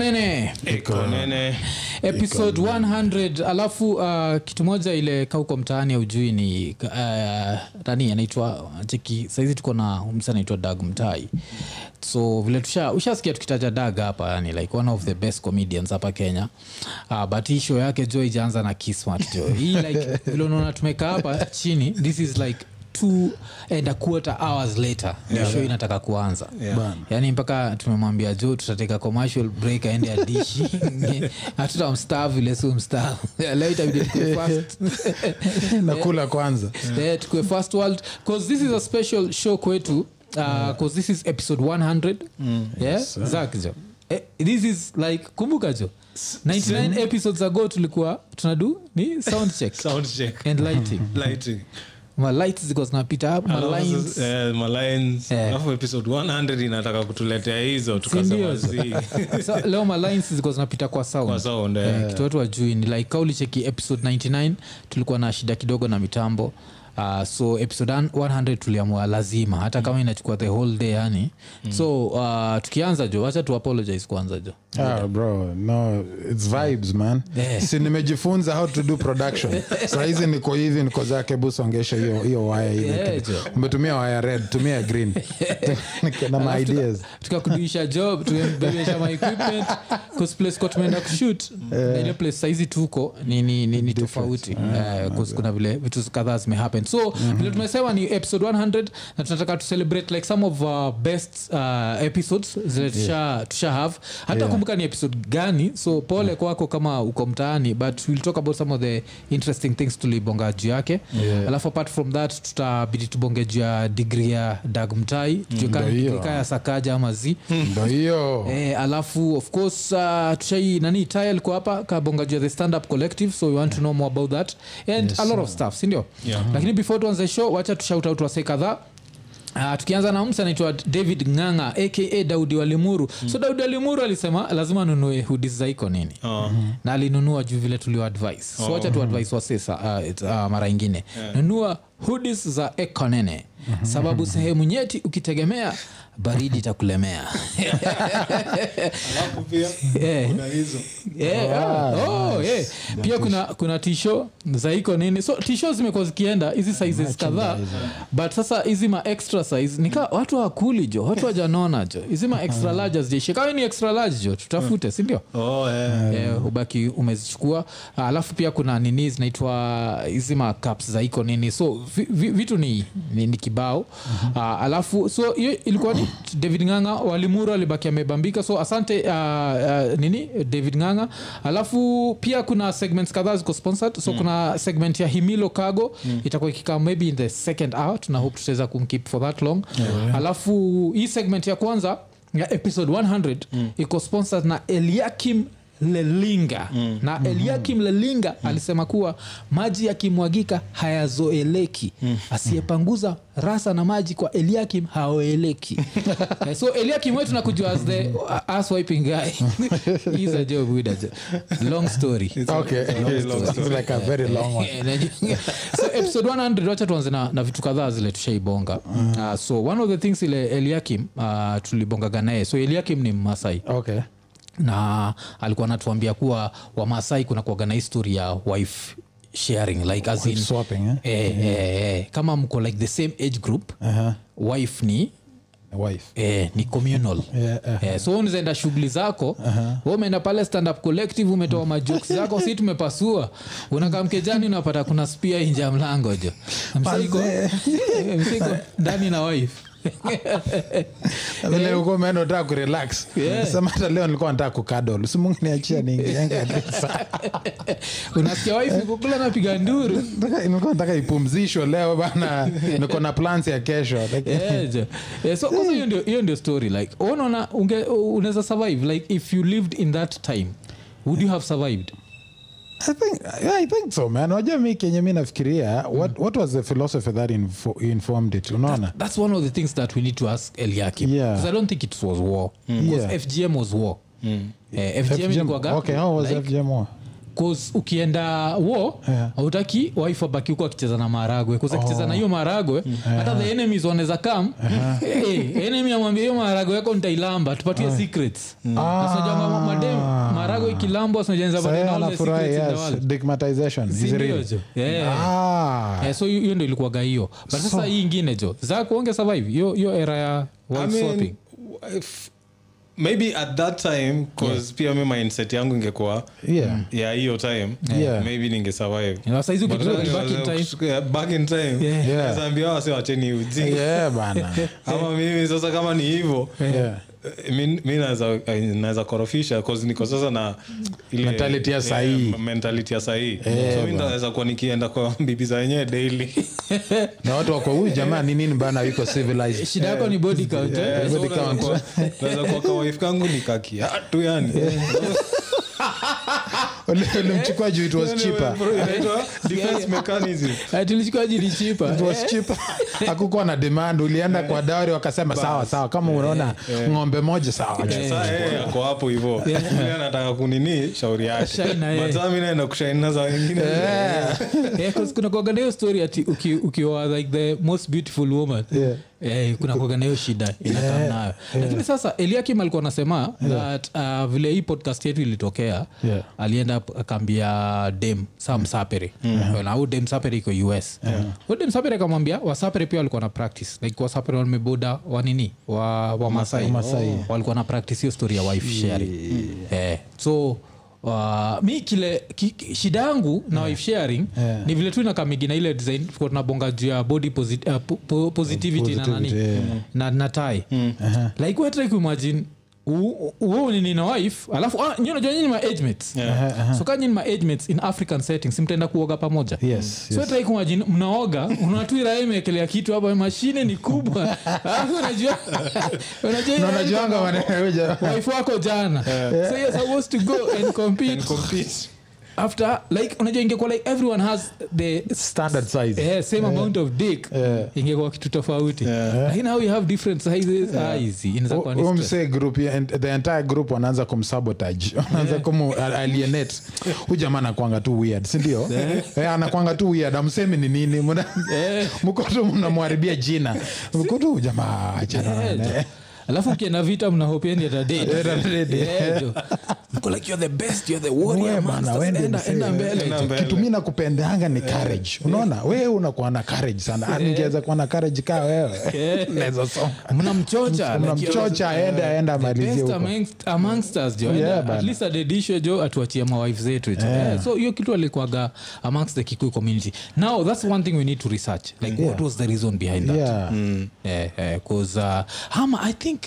nene? Iko nene. episode 100 alafu uh, kitu moja ile kauko mtaani aujui ni uh, nani anaitwa cheki saizi tuko na msa anaitwa dag mtai. So vile tusha ushasikia tukitaja dag hapa yani like one of the best comedians hapa kenya. Uh, but hii show yake jo ijaanza na kismat jo. Hii like vile unaona tumekaa hapa chini this is like two and a quarter hours later yeah, show inataka kuanza. Yeah. yaani mpaka tumemwambia jo tutateka commercial break aende adishi hatutamstaa vile si mstaa leo itabidi tukue fast nakula kwanza. Yeah. tukue first world cause this is a special show kwetu uh, cause this is episode 100 yeah? Zak jo Eh, this is like kumbuka jo 99 episodes ago tulikuwa tunadu ni sound check. Sound check. And lighting. Lighting malights ziko zinapita Alafu malines sasa, eh, Eh. alafu episode 100 inataka kutuletea hizo tukasema so, leo malines ziko zinapita kwa sound. Kwa sound eh. Eh, kitu watu wajui ni like kaulicheki episode 99 tulikuwa na shida kidogo na mitambo Uh, so episode 100 tuliamua lazima. Hata kama inachukua the whole day yani. So uh, tukianza jo wacha tu apologize kwanza jo. Ah, bro no its vibes man. Yeah. si nimejifunza how to do production. Sahizi niko hivi niko zake busongesha hiyo hiyo waya hivi. Yeah, umetumia waya red tumia green. Na maideas tukakuduisha job tumebebesha my equipment. Kwa tumeenda kushut yeah. ile place saizi tuko ni, ni, ni, ni tofauti. 'cause kuna vile vitu kadhaa zimehappen so vile tumesema ni episode 100 na tunataka tucelebrate like some of our best uh, episodes zile tusha, tusha have. Hata Yeah. kumbuka ni episode gani? So pole kwako kama uko mtaani but we'll talk about some of the interesting things tulibonga juu yake. Yeah. alafu apart from that tutabidi tubonge juu ya digri ya dag mtai. Tujue kama Ndio hiyo. degree ka ya sakaja ama zi. Ndo hiyo. Eh, alafu of course uh, tushai nani taya alikuwa hapa kabonga juu ya the stand up collective so we want to know more about that. And Yes, a lot of stuff sindio Yeah. lakini before tuanze show wacha tushout out wasee kadhaa Uh, tukianza na msa anaitwa david nganga aka daudi walimuru mm. so daudi walimuru alisema lazima anunue hudis za iko nini? Oh. na alinunua juu vile tulio advice. So wacha tu advice wasesa uh, uh, mara ingine nunua hudis za ekonene sababu sehemu nyeti ukitegemea baridi itakulemea. Alafu pia Eh. kuna hizo. Yeah, yeah. Oh, yeah. pia kuna kuna tisho za iko nini. So tisho zimekuwa zikienda hizi sizes kadhaa. but sasa hizi ma extra size nika watu wakuli jo watu wajanona jo. Hizi ma extra large zijaishikawe ni extra large jo tutafute sindio? Oh, eh. Eh, ubaki umezichukua. Ah, alafu pia kuna nini zinaitwa hizi ma caps za iko nini. So vi, vi, vitu ni, ni, ni kibao. Ah, alafu so hiyo ilikuwa ni david nganga walimuru alibaki amebambika. So asante uh, uh, nini david nganga. Alafu pia kuna segments kadhaa ziko sponsored. So kuna segment ya himilo cargo itakuwa ikikaa maybe in the second hour. Tuna hope tutaweza kumkeep for that long. Alafu hii segment ya kwanza ya episode 100 iko sponsored na eliakim lelinga mm. na eliakim lelinga mm. alisema kuwa maji yakimwagika hayazoeleki. Mm. asiyepanguza rasa na maji kwa eliakim haoeleki. Eh, so eliakim wetu nakujua as the aswiping guy. Is a job with a job. long story. Okay. it's like a very long one. So episode 100 wacha tuanze na, na vitu kadhaa zile tushaibonga. Uh, so one of the things ile eliakim uh, tulibongaga naye. So eliakim ni mmasai. Okay na alikuwa anatuambia kuwa wamasai kuna kuaga na history ya wife sharing like as in, swapping, eh? eh, eh, eh, kama mko like the same age group uh-huh. wife ni wife. Eh, ni communal. Yeah, uh-huh. eh, so unazaenda shughuli zako uh-huh. umeenda pale standup collective umetoa majokes zako si tumepasua? Unakaa mkejani unapata kuna spia inja mlango jo. Msiko msiko ndani na wife uko umeenda unataka kurelax. Sema hata leo nilikuwa nataka kukadol si mungu niachia niingianga unasikia wife kukula napiga nduru. Nilikuwa nataka ipumzishwe leo bana. Niko na plans ya kesho so kwanza hiyo ndio- hiyo ndio story like unaona unaweza survive like if you lived in that time would you have survived I think, yeah, I think so man. Wajua mi kenye mi nafikiria what, what was the philosophy that info, informed it? Unaona? That's one of the things that we need to ask eliakim Yeah. because i don't think it was war. Because Yeah. fgm was war. Eh, fgm FGM, ilikuwaga okay how was like, FGM war? Cause ukienda wo Yeah. autaki wife abaki huko akicheza na maragwe. Bcause akicheza na hiyo maragwe hata the enemies wanaweza kam hey, enemy amwambia hiyo maragwe yako nitailamba tupatie secrets. Nasijua madem maragwe ikilambwa sinajanza Sasa yeye anafurahi yes, sindio stigmatization is real. Ah. so hiyo ndo ilikuwaga hiyo. But sasa hii ingine jo za kuonge survive hiyo era ya I mean, maybe at that time cause pia mi mindset yangu ingekuwa Yeah. ya hiyo time Yeah. maybe ningesurvive Na saizi But ukitoka then back in timeambia Yeah. Yeah. wase wacheni ujinga ama mimi sasa kama ni hivyo Yeah. Eh, mi- mi naweza eh, korofisha niko sasa na ile Mentality ya eh, mentality ya sahii. Eh, so mi naweza kuwa nikienda kwa bibi za wenyewe daily. Na watu wako huyu jamaa ni nini bana iko civilized? Shida yako ni body count eh? So body unaweza count. kuwa- naweza kuwa kawaif kangu ni kakiatu yani ulimchukua juu it was cheaper. Inaitwa defense mechanism. Tulishikaji chipa It was cheaper. hakukuwa na demand. Ulienda kwa dawari wakasema sawa sawa. Kama unaona ng'ombe moja sawa. Saa yeye hapo hivo nataka kunini shauri yake. Mi naenda kushaina za wengine. Kuna kuaga story ati ukiwa like the most beautiful woman. Yeah. Eh, kuna kuaga na hiyo shida inakam nayo. lakini sasa eliakim alikuwa anasema that uh, vile hii podcast yetu ilitokea Yeah. alienda akaambia dem sam sapere. Na huu dem sapere iko us yeah. dem sapere akamwambia wasapere pia walikuwa na practice. Like wasapere wameboda wanini wa, wa masai. Oh. walikuwa na practice hiyo story ya wife sharing. Eh, so Uh, mi kile ki, ki, shida yangu na wife sharing Yeah. ni vile tu inakamigi na ile design tunabonga juu ya body posit, uh, po, po, positivity, na nani yeah. na, na tai like we try kuimagine nini na wife? Alafu ah, unajua ma age mates so ma age mates in african settings simtaenda kuoga pamoja? Yes, so yes. try kumagine mnaoga unatwira imeekelea kitu hapa mashine ni kubwa. Alafu unajua unajua Na unajuanga maneno ya huyu jamaa. wife wako jana. So you're supposed to go and compete after like unajua ingekuwa like everyone has the standard size. Eh, same amount of dick. Yeah. ingekuwa kitu tofauti. Lakini how you have different sizes. Ah, easy inaweza kuwa stress. group the entire group wanaanza kumsabotage. Wanaanza kumu alienate. Huyu jamaa anakuanga tu weird sindio eh, anakwanga tu weird. Amsemi ni nini? Mko tu mnamharibia jina. Mko tu jamaa achana jo. Alafu ukienda vita mnahopiani Eh, atadate. like you're the best you're the We warrior amongst bana, us. we ndio Enda- msee. enda mbele. Enda jo. mbele. kitu mi nakupendanga ni courage. Unaona? Wewe unakuwa na courage sana. Ah, kuwa na courage kaa wewe. Mnamchocha. Aende aende amalizie best huko. amongst, amongst us jo Yeah, adedishwe atuachie mawife zetu so hiyo kitu alikwaga amongst the kikuyu community. Now that's one thing we need to research. Like what was the reason behind that? Yeah. Because uh, ama i think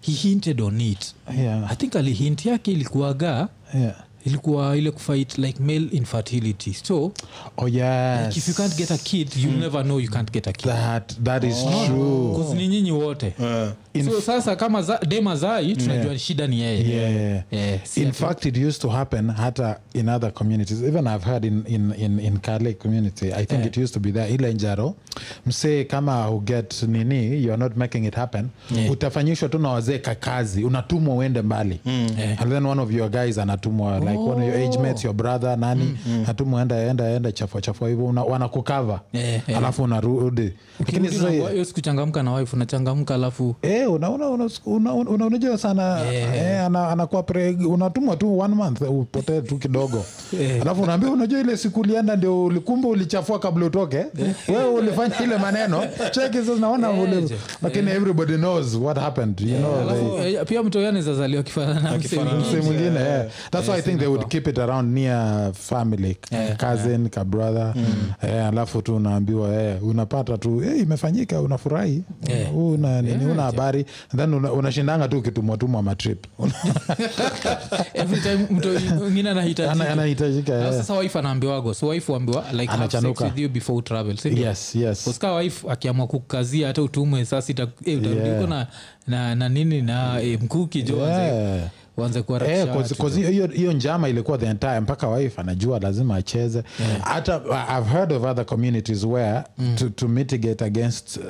he hinted on it Yeah. i think alihint yake ilikuaga yeah ilikuwa ile kufight like male infertility. So oh like if you can't get a kid you never know you can't get a kid. That that is true. Because ni nyinyi wote. So sasa kama za, dema zai tunajua shida ni yeye. Yeah. Yeah. yeah, in fact it used to happen hata in other communities. Even i've heard in, in, in, in kale community i think it used to be there. Ile njaro msee kama uget nini you're not making it happen. Yeah. utafanyishwa tu na wazee kakazi unatumwa uende mbali. And then one of your guys anatumwa like one of your age mates your brother nani atumwa enda enda enda chafua chafua hivyo wanakukava Yeah, yeah. alafu unarudi. Lakini sasa sikuchangamka na wife unachangamka alafu Eh, una- una- una- una- una- unajua sana eh, ana- anakuwa pre- unatumwa tu one month upotee tu kidogo. Alafu unaambia unajua ile siku ulienda ndio ulikumbe ulichafua kabla utoke? Wewe ulifanya ile maneno. Cheki sasa naona yeah. lakini everybody knows what happened you know alafu they- eh, pia mtu anawezazaliwa kifanana na msee mwingine. yeah. that's why i think they would keep it around near family cousin yeah. kabrother mm. eh, alafu tu unaambiwa eh, unapata tu eh, imefanyika unafurahi Yeah. una nini una habari then una- unashindanga tu ukitumwatumwa matrip every time mtu mwingine anahitaji anahitajika yeah. sasa wife anaambiwagwa so wife uambiwa like Anachanuka. with you before travel si yes yes Usika wife akiamua kukazia hata utumwe saa sita eh, utarudi Yeah. na, na, na nini na eh, mkuki jo Yeah. Eh, hiyo njama ilikuwa the entire mpaka wife anajua lazima acheze. Hata i've heard of other communities where to, to mitigate against uh,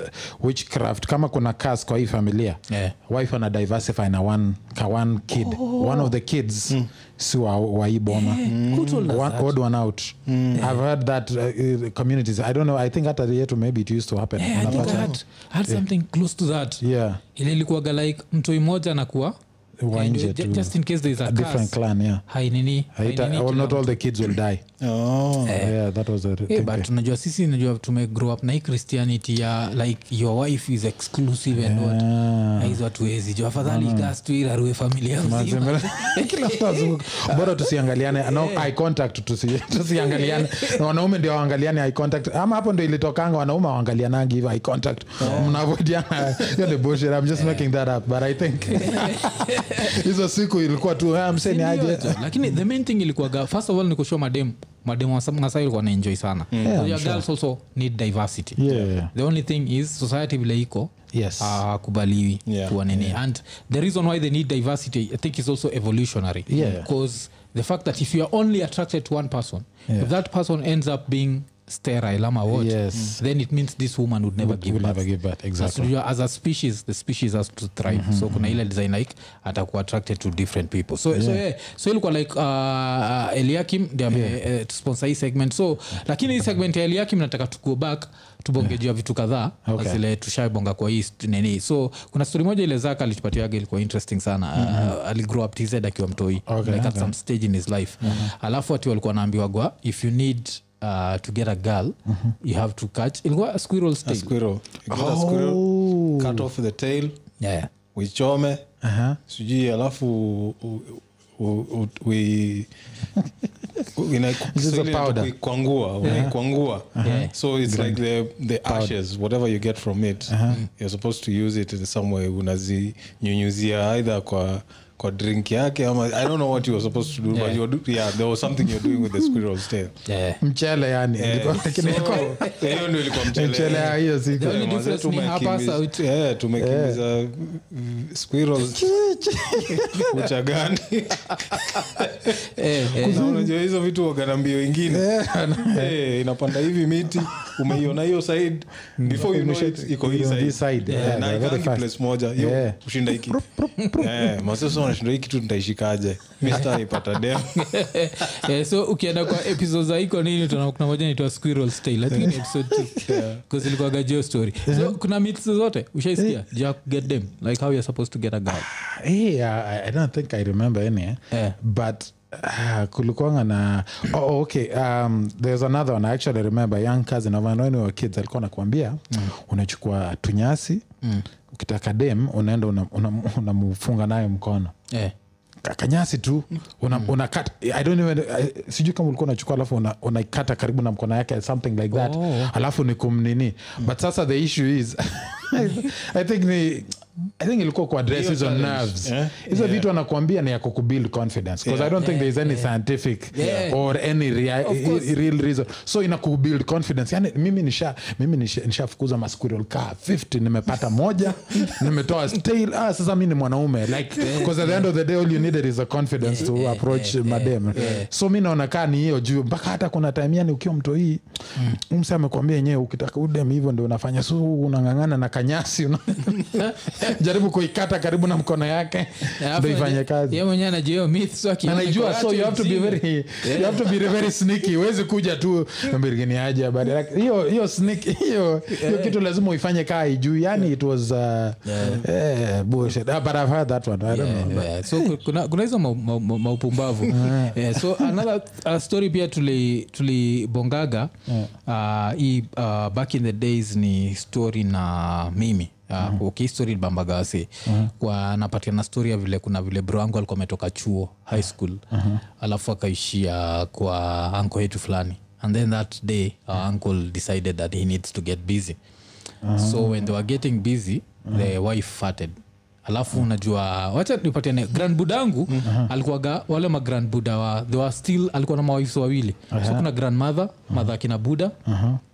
witchcraft kama kuna cas kwa hii familia Yeah. wife ana diversify na one, ka one kid. One of the kids si waiboma wa hii boma. Who told us one, that? odd one out. I've heard that uh, uh, communities i don't know i think hata yetu maybe it used to happen. Yeah, I think I had, had something close to that. Yeah. Ile ilikuwaga like mtoi moja anakuwa Wa nje ju- tu. just in case there is a, a different clan yeah. Hainini Haita, hainini not all the kids will die Oh. yeah that was the Eh, but unajua sisi najua tume grow up na hii christianity ya like your wife is exclusive and yeah. what. Na hizo hatuwezi. Jo afadhali gas tu irarue familia kila mtu azunguka bora tusiangaliane no eye contact tusi- tusiangaliane. Na wanaume ndio waangaliane eye contact. Ama hapo ndio ilitokanga wanaume waangalianangi hivo eye contact. Yeah. mnavodiana hiyo ni bullshit. I'm just yeah. making that up but i think hizo siku ilikuwa tu ah, mseni aje. lakini the main thing ilikuwaga first of all ni nikushow madem madem wasai ilikuwa naenjoy sana Yeah, So your sure. girls also need diversity Yeah. the only thing is society vile iko Yes. hakubaliwi Yeah. kuwa nini and the reason why they need diversity i think is also evolutionary Yeah. because the fact that if you are only attracted to one person Yeah. if that person ends up being sterile ama what Yes. then it means this woman would never Would- give will birth. never give birth, exactly. Sasa as a species the species has to thrive mm -hmm. so kuna ile design like atakuwa attracted to different people so, yeah. so, yeah. so ilikuwa like uh, uh, eliakim ndi ame uh, sponsor hii segment so lakini hii segment ya eliakim nataka tugo back tubongejua vitu kadhaa Okay. zile tushabonga kwa hii nini so kuna stori moja ile zaka alitupatiaga ilikuwa interesting sana mm-hmm. uh, aligrow up tz akiwa mtoi Okay, like at okay. some stage in his life mm-hmm. alafu ati walikuwa naambiwagwa if you need uh, to get a girl you have to catch ilikuwa a squirrel's A squirrel. You get a squirrel, Oh. cut off the tail, yeah. uichome Aha. sijui alafu u- u- u- u- ui- u- ina- Kiswahili powder. kuikwangua unaikwangua Yeah. so it's like the, the ashes whatever you get from it you're supposed to use it in some way unazinyunyuzia either kwa kwa drink yake ama i don't know what you were supposed to do Yeah. but you're do, yeah there was something you're doing with the squirrel's tail Yeah. mchele yani hiyo ndio ilikuwa mchele. Mchele hiyo siku. The difference ni hapa tumekimbiza- squirrels. Uchagani Eh, eh. Na unajua hizo vitu wagana mbio ingine. Eh, inapanda hivi miti umeiona hiyo side before you know it iko hii side. na ikangi place moja hiyo kushinda hiki. Eh, wanashinda hii kitu nitaishikaje? Mi sitaipata dem Eh, so ukienda kwa episode za iko nini kuna moja naitwa squirrel style i think ni episode 2 because ilikuwaga jio story. So kuna myths zote? Ushaisikia? Jack get them. Like how you're supposed to get a girl Hey, I, I don't think I remember any, eh? yeah. but uh, kulikuanga na oh, okay um, there's another one I actually remember young cousin of mine when we were kids alikuwa nakuambia mm. unachukua tunyasi mm. ukitaka dem unaenda unamfunga una, una unamfunga nayo mkono eh. Ka- kanyasi tu una, mm. unakata I don't even, I, sijui kama ulikuwa unachukua alafu una- unaikata karibu na mkono yake something like that Oh. alafu ni kumnini mm. but sasa the issue is i think ni i think ilikuwa kwa address hizo nerves. Eh? hizo Yeah. vitu anakuambia ni ya kukubuild confidence. Because Yeah. i don't think there is any scientific or any rea- real reason. So inakubuild confidence. Yani mimi nisha mimi nishafukuza nisha masquirrel car 50 nimepata moja nimetoa tail ah sasa mi ni mwanaume. Like because at the end of the day all you needed is a confidence to approach madem. So mi naona kaa ni hiyo juu. Mpaka hata kuna time yani ukiwa mtoii umse amekwambia yenyewe ukitaka udem hivyo ndio unafanya. So unang'ang'ana na kanyasi jaribu kuikata karibu na mkono yake. Ndo ifanye kazi. Mwenyewe anajua myth so you have to be very yeah. you have to be very sneaky. Huwezi kuja tu mbirigini aje hiyo hiyo sneak hiyo hiyo kitu lazima uifanye kaa ijui. Yani it was uh, eh, bullshit. Uh, but i've heard that one. I don't know Yeah, so kuna kuna hizo maupumbavu ma, ma, ma yeah, so another uh, story pia tuli- tulibongaga uh, hii uh, back in the days ni story na mimi Uh, okay, story bambaga wase kwa napatiana story ya vile kuna vile bro angu alikuwa ametoka chuo high school. Alafu akaishia kwa anko yetu fulani. And then that day our uncle decided that he needs to get busy. So when they were getting busy the wife farted alafu unajua wacha nipatiane grand budangu alikuwaga wale magrand buda wa they were still alikuwa na mawives wawili. So kuna grandmother uh-huh. madha akina buda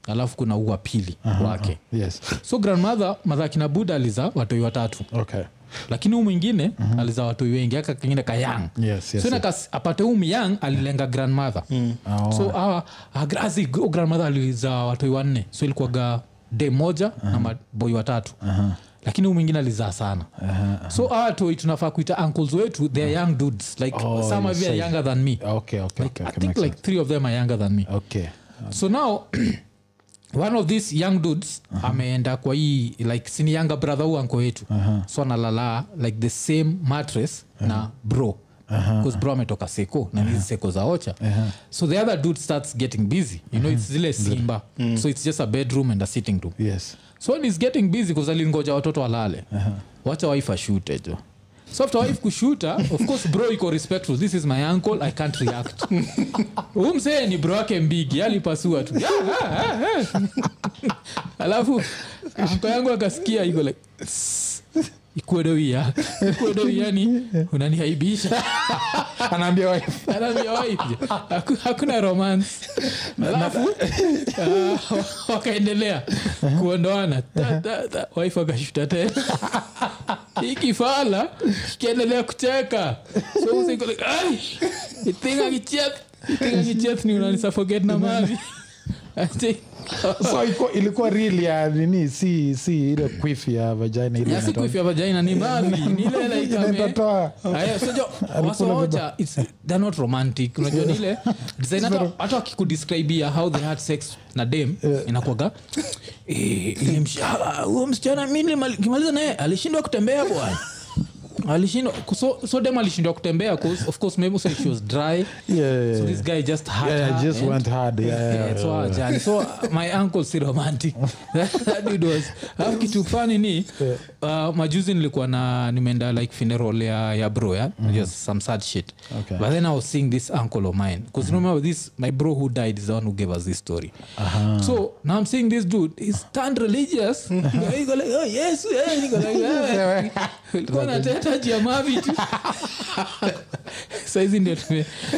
alafu kuna ua pili wake. Yes. So grandmother madha akina buda aliza watoi watatu. Okay. Lakini huu mwingine mm-hmm. aliza watoi wengi aka kengine kayang Yes, yes, so yes. yes. apate huu myang alilenga grandmother. Mm. Oh. so agrazi grandmother aliza watoi wanne. So ilikuwaga de moja uh-huh. na maboi watatu. Uh-huh lakini huu mwingine alizaa sana. Uh-huh. so awatoi tunafaa kuita uncles wetu they are young dudes. Like Oh, some of are younger than me. Okay okay like, okay, i think like sense. three of them are younger than me. Okay. okay so now one of these young dudes uh-huh. ameenda kwa hii like sini younger brother huu anko wetu. Uh-huh. so analala like the same mattress uh-huh. na bro. Because bro ametoka seko na hizi seko za ocha. So the other dude starts getting busy. You know it's zile simba. So it's just a bedroom and a sitting room. Yes so is getting busy kuzalingoja alingoja watoto walale. Wacha wife ashute jo. So after wife kushuta of course bro iko respectful. This is my uncle i can't react. Umsee msee ni bro wake mbigi alipasua tu. Alafu anko yangu akasikia iko like ikuedowia ikuedowia ni unanihaibisha. Anaambia wife. Anaambia wife. Haku- hakuna romance. Alafu? Ah, wakaendelea kuondoana. Wife akashuta tena. Ikifala kikiendelea kucheka. So usiku like, "Ai, itinga kicheth ni unanisuffocate na mavi so ilikuwa, ilikuwa real ya nini? Si si ile quiff ya vagina ile si inatoa- ya vagina ni mavi ni ile like ame- inatoa. Aya, so jo, it's- they're not romantic. Unajua ni ile design hata- hata wakikudescribia how they had sex na dem inakwaga eh, huyo msichana mi nilimali- naye alishindwa kutembea bwana alishindwa so, so dem alishindwa kutembea of course maybe so she was dry yeah, yeah, so this guy just had Yeah, her just and- went hard yeah, yeah, Yeah, so yeah. ajali. so uh, my uncle si romantic that dude was alafu kitu fani ni uh, majuzi nilikuwa na nimeenda like funeral ya, ya bro ya just some sad shit Okay. but then i was seeing this uncle of mine because mm-hmm. remember this my bro who died is the one who gave us this story uh-huh. so now i'm seeing this dude he's turned religious he go like oh yes eh, he go like yeah. ulikuwa nateta juu ya mavi tu saizi ndio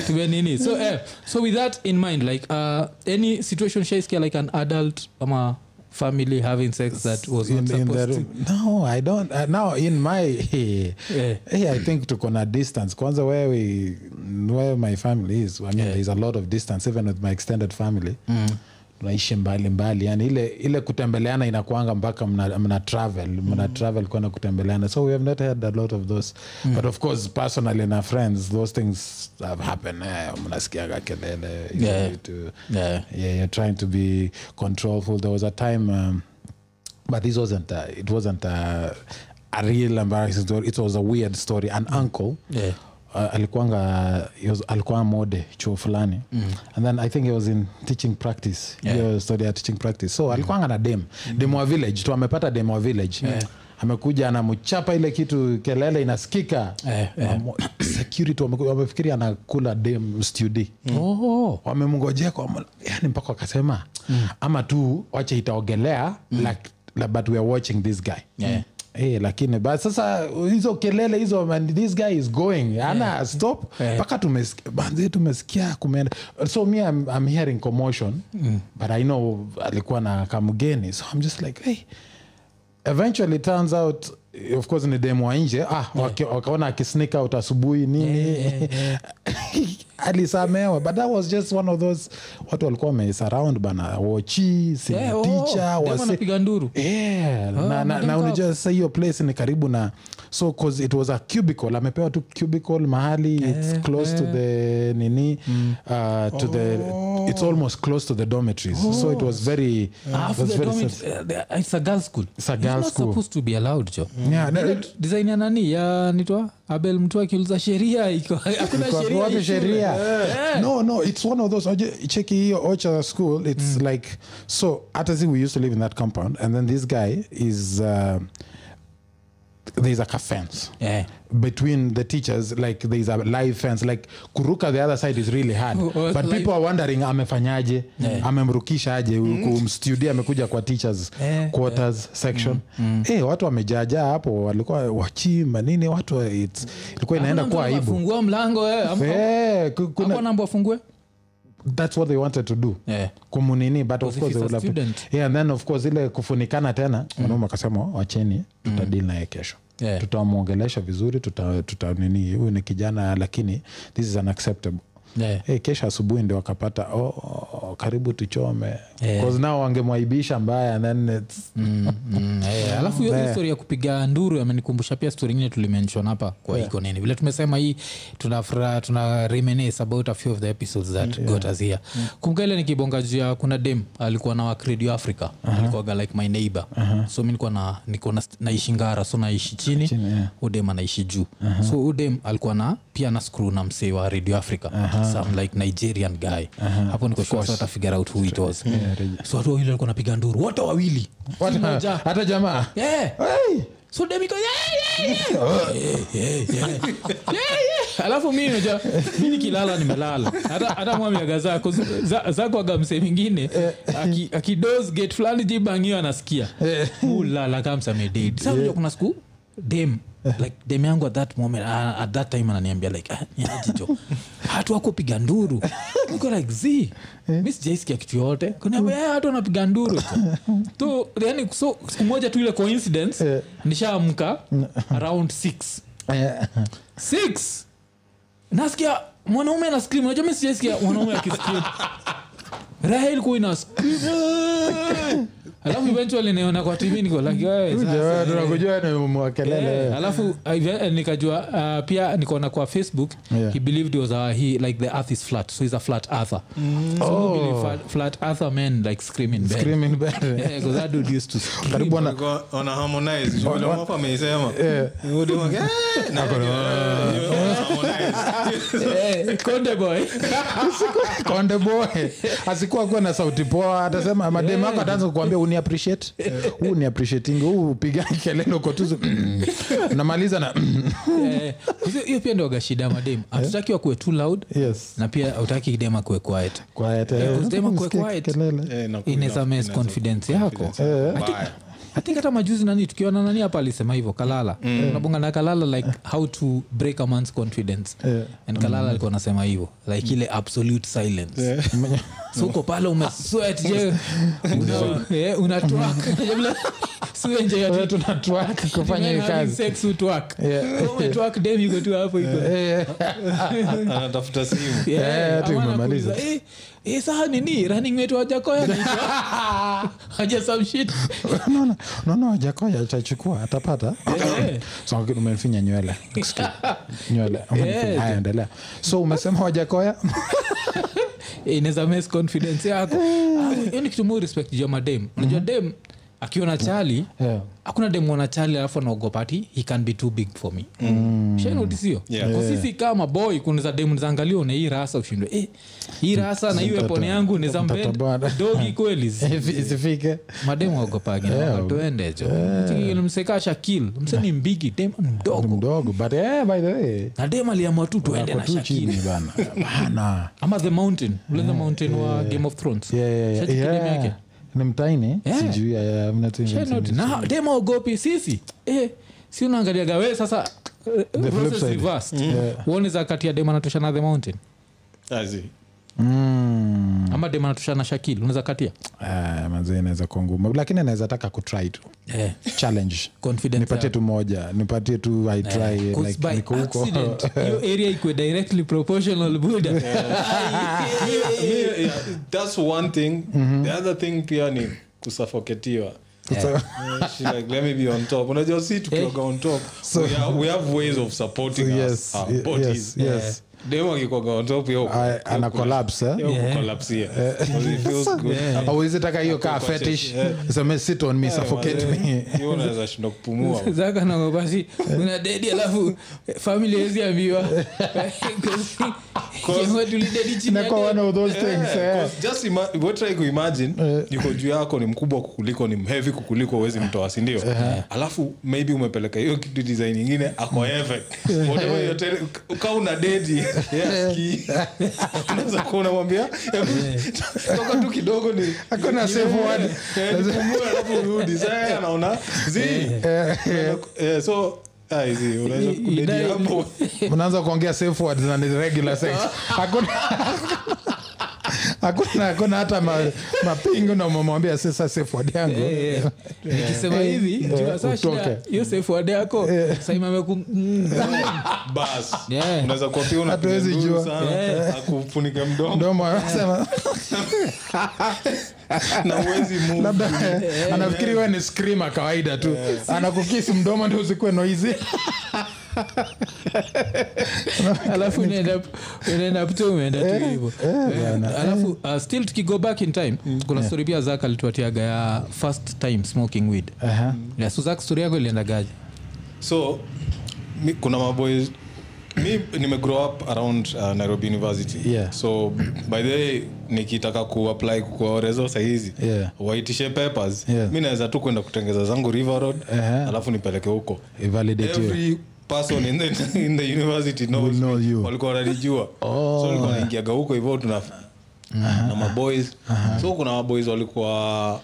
tume, nini so eh, so with that in mind like uh, any situation shaiskia like an adult ama family having sex that was not in, in the room. to no i don't uh, now in my hey, Yeah. hey, i think tuko na distance kwanza where we where my family is i mean Yeah. there's a lot of distance even with my extended family tunaishi mbali mbali yani ile ile kutembeleana inakwanga mpaka mna, mna travel mna travel kwenda kutembeleana so we have not had a lot of those but of course personally na friends those things have happened eh, mnasikiaga kelele Yeah. to- Yeah. yeah, you're trying to be controlful. There was a time, um, but this wasn't. a, it wasn't a, a real embarrassing story. It was a weird story. An uncle. Yeah. Uh, alikuanga was- alikuwa mode chuo fulani. And then i think he was in teaching practice. Yeah. hiyo story ya teaching practice. So alikuanga na dem. Dem wa village tu amepata dem wa village. Amekuja anamchapa ile kitu kelele inasikika. Eh, eh. Security wamefikiria anakula dem studi Oh. wamemngojea yani mpaka wakasema ama tu wache itaogelea like, like, but we are watching this guy. Yeah. Hey, lakini but sasa hizo kelele hizo man, this guy is going. Ana stop mpaka yeah. tumesikia banzi tumesikia kumeenda. So me I'm, I'm hearing commotion but i know alikuwa na kamgeni. So i'm just like hey. Eventually turns out of course ni demu wa nje. Ah, yeah. wakaona akisneak out asubuhi nini alisamewa but that was just one of those watu walikuwa wamesurround bana wochi senior Yeah, oh, teacher wase- nduru Yeah, na, na, na cup. unajua sasa hiyo place ni karibu na so cause it was a cubicle. Amepewa tu cubicle mahali it's close to the nini uh, to the it's almost close to the dormitories. So it was very yeah. Was very uh, it's a girl school. It's a It's school. supposed to be allowed jo Yeah, no, it- design ya nani? Ya nitwa abel mtu akiuliza sheria hakuna sheria Eh. no no it's one of those cheki hiyo ocha school it's like so hata we used to live in that compound and then this guy is uh, there's like a fence yeah. between the teachers like there's a live fence. Like kuruka the other side is really hard. Oh, but live- people are wondering amefanyaje? Amemrukisha aje? Kumstudia amekuja kwa teachers yeah. quarters section. Eh, watu wamejaajaa hapo walikuwa wachimba nini watu it's- ilikuwa inaenda kuwa aibu. mlango eh. Eh, kuna- afungue? That's what they wanted to do. Yeah. kumunini but of course yeah, and then of course ile kufunikana tena wanaume akasema wacheni tutadili naye kesho Yeah. tutamwongelesha vizuri tuta, tuta huyu ni kijana lakini this is unacceptable Yeah. hey, kesha asubuhi ndio wakapata oh, oh, karibu tuchome. Yeah. yeah. nao wangemwaibisha mbaya then it's, Mm, mm, eh, alafu hiyo story ya kupiga nduru amenikumbusha pia stori ingine tulimenshon hapa kwa iko nini. Vile tumesema hii tunafura tuna reminisce about a few of the episodes that got us here. Kumbuka ile nikibonga juu ya kuna dem alikuwa na wakredio africa. Uh-huh. alikuwaga like my neighbor. So mi nilikuwa na niko na, naishi ngara so naishi chini, Chini, yeah. udem anaishi juu. So udem alikuwa na pia na skru na msee wa radio africa some like nigerian guy. Hapo niko sure sort of figure out who it was. So watu wawili walikuwa napiga nduru. Wote wawili. Hata jamaa? Yeah. so demiko alafu mi naja mi nikilala nimelala. Hata, mwamiaga zako za- zako mse mingine akidos gate fulani jibangio anasikia. Ulala kamsamededi sa unajua kuna siku dem like dem yangu at that moment uh, at that time ananiambia like ah, niajijo hatu wako piga nduru. Niko like z mi sijaisikia kitu yote kuniambia "Eh, hatu wanapiga nduru tu. Yani so siku moja tu ile coincidence nishaamka around 6 Eh, 6 nasikia mwanaume ana scream. Unajua mi sijaisikia mwanaume akiscream raha ilikuwa ina scream alafu eventually niona kwa tv niko like "Eh, sasa, jamaa eh." tunakujua ni mwakelele alafu nikajua uh, pia nikaona kwa facebook Yeah. he believed was he like the earth is flat so he's a flat earther so Oh. he believe flat, flat earther men like scream bed Screaming bad. yeah, 'cause that dude used to scream. karibu ana Walikuwa harmonize Juu vile mwapa ameisema Udi wake, na- harmonize. Konde boy konde boy asikuwa kuwa na sauti poa atasema mademu ako ataanza kukuambia uni appreciate? Huu ni appreciating huu upigani kelele uko tu. Unamaliza na Eh, hiyo- pia ndio gashida madem hatutaki wakuwe too loud yes. na pia hautaki dem akuwe quiet. Quiet Eh, eh. dem akuwe quiet. Eh, inaweza mess confidence yako. I think hata majuzi nani tukiona nani hapa alisema hivyo kalala. Unabonga na kalala like how to break a man's confidence. Yeah. and kalala alikuwa anasema hivyo like ile absolute silence. So uko pale umeswet je? Una- eh, unatwak suenje Wewe tunatwak kufanya hii kazi. sex utwak Yeah. umetwak dem iko tu hapo iko anatafuta simu. Yeah, Eh, anakuuliza, eh, eh, saa nini running mate wajakoya haja some shit. Unaona unaona wajakoya atachukua atapata. Eh. so umemfinya nywele. Excuse. nywele. Endelea. So umesema wajakoya Eh, inaweza confidence yako. Ah, hiyo ni kitu mu respect juu ya madem. Unajua dem akiona chali Yeah. hakuna dem wana chali alafu anaogopa ati he can be too big for me. Mm. shanotisio Yeah. yeah. sisi kama boy kunaweza demu zaangalia na hii rasa ushindwe. Eh, hii rasa na hii wepone yangu niza dogi kweli isifike. Mademu waogopagi Yeah. tuendecho mseka shakil mse ni mbigi dem mdogo. Mdogo but eh, by the way. Na dem aliamua tu tuende na shakil bana ama the mountain. Ule the mountain wa game of thrones. Yeah, yeah, yeah. Shati Yeah. yake? Ni mtaini? Yeah. sijui ya- ya- mna tu- Shenot, na dem aogopi sisi? Eh, si unaangaliaga we sasa eh, uh, process side. uone za kati ya dem anatosha na the mountain. Azi. Mm. ama dem anatosha na shakil unaweza katia? Eh, manze inaweza kuwa ngumu. Lakini anaweza taka kutry tu. Eh, challenge. Confidence nipatie tu moja. Nipatie tu i try Eh, 'cause like, by niko huko. accident, hiyo area ikwe directly proportional buda Me, that's one thing. The other thing pia ni kusafoketiwa So- She like, let me be on top. Unajua si tukioga on top we, have, we have ways of supporting So, us, yes, our ye- bodies. yes, yes. Eh? hiyo kaa fetish? seme sit on me suffocate me. Zaka nagopasi una dedi alafu famili wezi ambiwa. Eh. Kuimagine yuko juu yako ni mkubwa kukuliko ni mhevi kukuliko uwezi mtoa sindio alafu maybe umepeleka hiyo kitu design ingine ako heaven Whatever you're telling- ka una dedi yes, unaweza kuwa unamwambia "Hebu toka tu kidogo ni Hakuna safe word. Eh, alafu urudi. Anaona Eh, so mnaanza kuongea safe words na ni regular sex. Hakuna hakuna hakuna hata ma- mapingo na umemwambia sasa sefwad yangu. Eh, eh. nikisema hivi Eh, shida, utoke. hiyo safe yako saimamekuhatuwezi bas. Yeah. unaweza kuwa pia unapiga Hatuwezi nduru jua. sana. Mdomo. Mdomo anasema na uwezi move. labda anafikiri we ni skrima kawaida tu. Anakukisi mdomo ndio usikue noizi alafu unaenda pto umeenda tu hivo Eh, alafu uh, still tukigo back in time kuna story pia zak alituatiaga ya first time smoking weed. Yeah, so zak story yako iliendagaje? So mi, kuna maboys mi nimegrow up around uh, nairobi university. Yeah. so by the way nikitaka kuapply kwa rezo sahizi Yeah. waitishe papers. Yeah. mi naweza tu kwenda kutengeza zangu river road Uh-huh. alafu nipeleke huko. You. Person in the, in the university knows Will know you. walikuwa wananijua. Oh. so naingiaga huko hivyo tuna na maboys. So kuna maboys walikuwa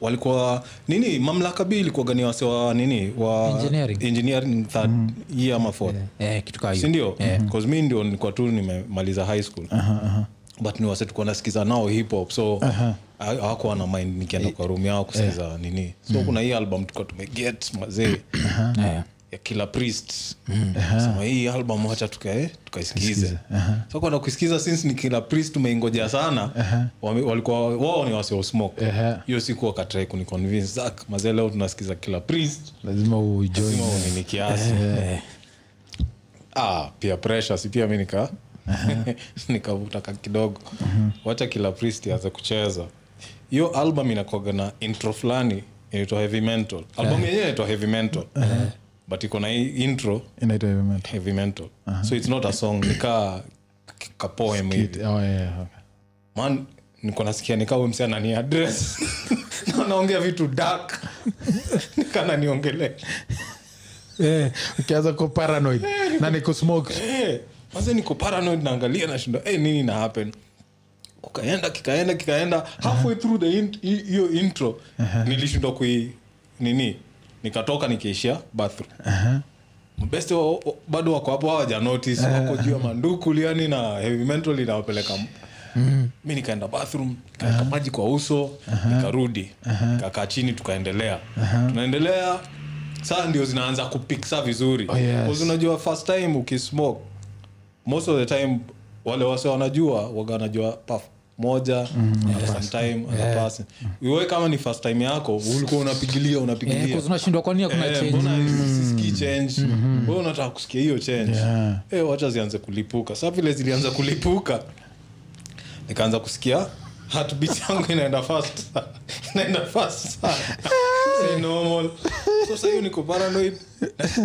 walikuwa nini mamlaka b ilikuwaga ni wase wa nini wa Engineering. engineering third year ama fourth. Eh, kitu sindio mi ndio? Nilikuwa tu nimemaliza high school. But ni wase tukuwa nasikiza nao hip hop so ha- hawakuwa na mind nikienda kwa room yao kusikiza nini. So kuna hii album tukuwa tumeget mazee. Eh, ya kila priest. Sema hii album wacha tukae tukaisikize. So kwenda kuisikiza since ni kila priest tumeingoja sana. Wame- walikuwa wao ni wase hiyo uh-huh. siku wakatrai kuniconvince zak mazee leo tunasikiza kila priest. Lazima ujoin. Kiasi. Ah, pia pressure si pia mi nika nikavutaka kidogo. Wacha kila priest aanze kucheza. Hiyo album inakwaga na intro fulani inaitwa heavy mental. Album yenyewe inaitwa heavy mental but iko na intro inaitwa element heavy mental so it's not a song nika kapoem hivi. Oh, yeah, okay. man niko nasikia nikawe msi anani address. Na naongea vitu dark. Nikana niongelee Eh, ukianza ku paranoid na niko smoke. Eh, maze niko paranoid naangalia nashinda hey, nini na happen? Kukaenda kikaenda kikaenda. Halfway through the in- intro uh -huh. nilishindwa kui nini nikatoka nikiishia bathroom. Uh-huh. best bado wako hapo hawaja notice wako juu ya manduku liani na heavy mental inawapeleka Mm. mi nikaenda bathroom nikaeka maji kwa uso nikarudi kakaa chini tukaendelea. Tunaendelea saa ndio zinaanza kupiksa vizuri. Oh, yes. Unajua first time ukismoke most of the time wale wase wanajua waga wanajua moja mm, sometime iwe kama ni first time yako ulikuwa unapigilia unapigiliaunashindwa unapigilia 'cause unashindwa Eh, mbona sisikii change? Wewe unataka kusikia hiyo change? Yeah. Eh, wacha zianze kulipuka. Sa vile zilianza kulipuka nikaanza kusikia heartbeat yangu inaenda fast. Inaenda fast normal so sasa hiyo niko paranoid.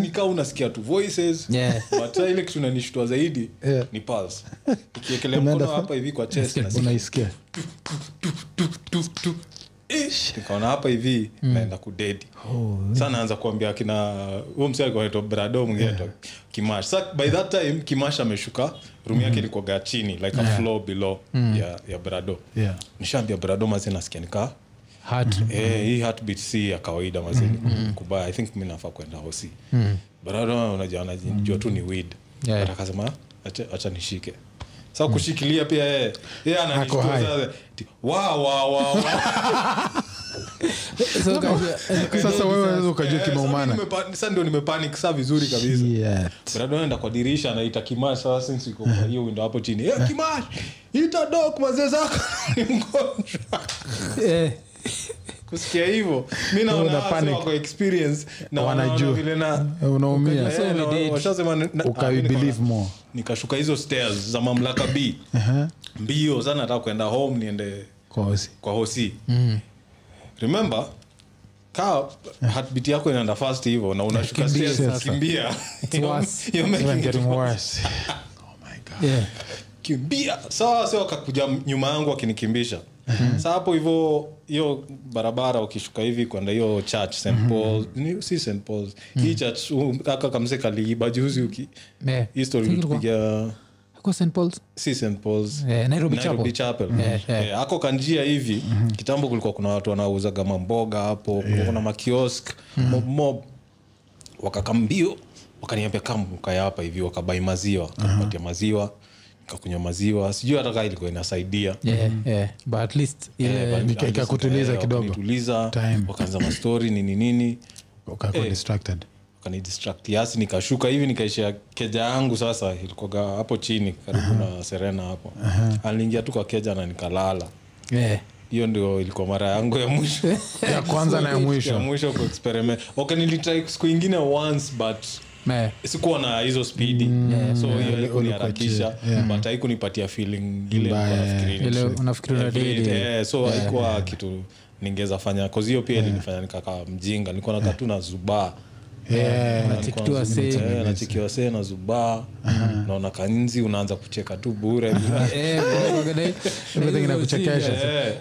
Nikaa unasikia tu voices. Yeah. but ile kitu nanishtua zaidi Yeah. ni pas ikiekelea mkono hapa hivi kwa chest unaisikia nikaona hapa hivi naenda kudedi sa naanza kuambia kina huu msi alikuwa brado mwingine yeah. kimash. Sa by that time kimash ameshuka rumu yake ilikuwaga chini like a floor below ya, ya brado. Yeah. nishaambia brado mazi nasikia nikaa Heart. Eh, hii heartbeat si ya kawaida mazini kubaya. I think mi nafaa kwenda hosi brado unajua tu ni weed. Yeah. Akasema acha, acha nishike sa kushikilia pia yeye. Yeye Ako sasa. Wa wa wa wa. Ukajua- eh, sasa wewe unaweza ukajua Eh, kimeumana sasa nimepa- sasa ndio nimepanic saa vizuri kabisa. Brado kwa dirisha anaita kimash sasa since iko kwa hiyo window hapo chini. Hey, kimash ita dok mazee zako ni mgonjwa. Eh, kusikia hivyo. Mi naona wako experience. Na unaumia. Eh, umedate. washasema na- ah, more. nikashuka hizo stairs za mamlaka b. Mbio sana nataka kwenda home niende kwa hosi. remember kaa heartbeat yako inaenda fast hivyo na unashuka Kimbia kimbia. Kimbia. Sawa sio wakakuja nyuma yangu wakinikimbisha sa hapo hivo hiyo barabara ukishuka hivi kwenda hiyo church st paul ni- si st pauls hii church aka kamse kaliiba juzi uki Eh, hii story ulitupiga St. Paul's? si st pauls Eh, Nairobi Nairobi Chapel. Chapel. Eh, ako kanjia hivi kitambo kulikuwa kuna watu wanauzaga mamboga hapo yeah. kuna makiosk mob mob wakakambio wakaniambia kamkaya hapa hivi wakabai maziwa wakapatia maziwa kakunywa maziwa. Sijui hata kaa ilikuwa inasaidia. Yeah, yeah. but at least ile Eh, ikakutuliza eh, kidogo. wakanituliza, Time. wakaanza mastori nini nini. Ukakuwa Eh. distracted. wakanidistract. Yasi nikashuka hivi nikaishia keja yangu sasa ilikoga hapo chini karibu na serena hapo. Aliingia tu kwa keja na nikalala. Yeah. hiyo ndio ilikuwa mara yangu ya mwisho. Ya kwanza na ya ya mwisho. mwisho kuexperiment okay nilitry siku ingine once but Yeah. sikuwa na hizo spidi so ulikuwa haikuniharakisha chill, yeah. but haikunipatia feeling ile Mbaya, nilikuwa nafikiri Ile ni- unafikiri una every- daily. so haikuwa kitu ningeweza fanya. Cause hiyo pia ilinifanya nikakaa mjinga. Nilikuwa nakaa tu na zubaa. Yeah. Nachikiwa see na zubaa. naona kanzi unaanza kucheka tu bure. Eh,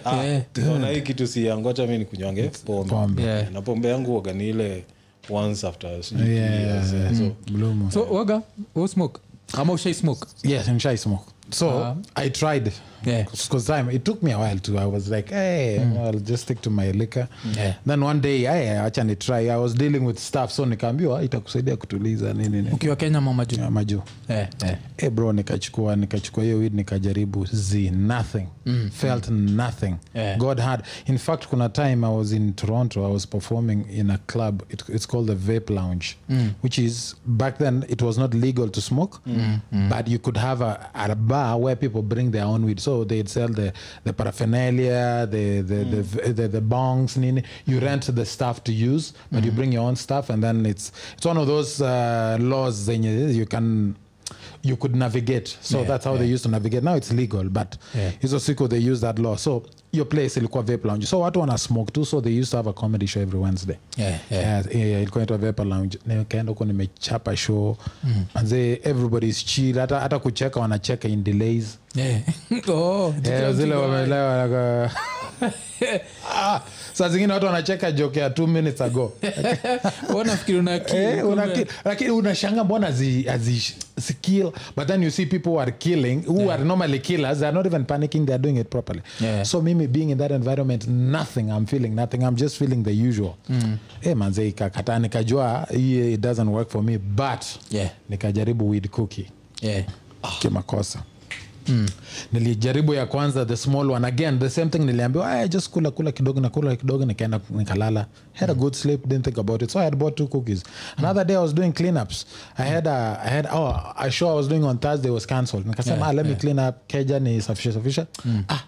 ah, Yeah. hii kitu si yangocha mi nikunywange pombe. Na pombe yangu waganiile ni ile once after sijui two Yeah, years, yeah, yeah. so so waga u smoke? Ama ushai smoke? Yes nishai smoke. So i tried Yeah. because time it took me a while to i was like hey i'll just stick to my liquor. Yeah. then one day hey, acha ni try i was dealing with stuff so nikaambiwa itakusaidia kutuliza nini nini? Ukiwa kenya mama juu yeah, majuu. Yeah, yeah. hey bro nikachukua nikachukua hiyo weed nikajaribu z nothing. Felt nothing. Yeah. god had in fact kuna time i was in toronto i was performing in a club it, it's called the vape lounge which is back then it was not legal to smoke but you could have a, a bar where people bring their own weed. So they'd sell the, the paraphernalia the the, the, the, the bongs nini you rent the stuff to use but you bring your own stuff and then it's it's one of those uh, laws you can you could navigate. So Yeah, that's how they used to navigate. Now it's legal but Yeah. siku they use that law. So your place ilikuwa vape lounge. So watu wana smoke too so they used to have a comedy show every wednesday. Yeah, yeah. Yeah, yeah, ilikuwa inaitwa vape lounge. Nikaenda huko nimechapa show. Manze is chill. Hata, hata kucheka wanacheka in delays. Yeah. Oh, yeah, zile wamelewa ah, saa zingine watu wanacheka joke ya two minutes ago. Nafikiri Eh, lakini unashanga mbona zi, azi, si kill but then you see people who are killing who are normally killers they're not even panicking they're doing it properly Yeah. so mimi being in that environment nothing i'm feeling nothing i'm just feeling the usual mm. hey, manze ikakataa nikajua it doesn't work for me but Yeah. nikajaribu weed cookie Yeah. kimakosa Mm. nilijaribu ya kwanza the small one again the same thing niliambiwa "Ah, just kula kula kidogo na kula kidogo nikaenda nikalala. Had a good sleep didn't think about it. So i had bought two cookies. Another day i was doing cleanups. I had a, i had oh a show i was doing on thursday was cancelled. Nikasema Yeah, ah, let me clean up. Keja ni safisha safisha ah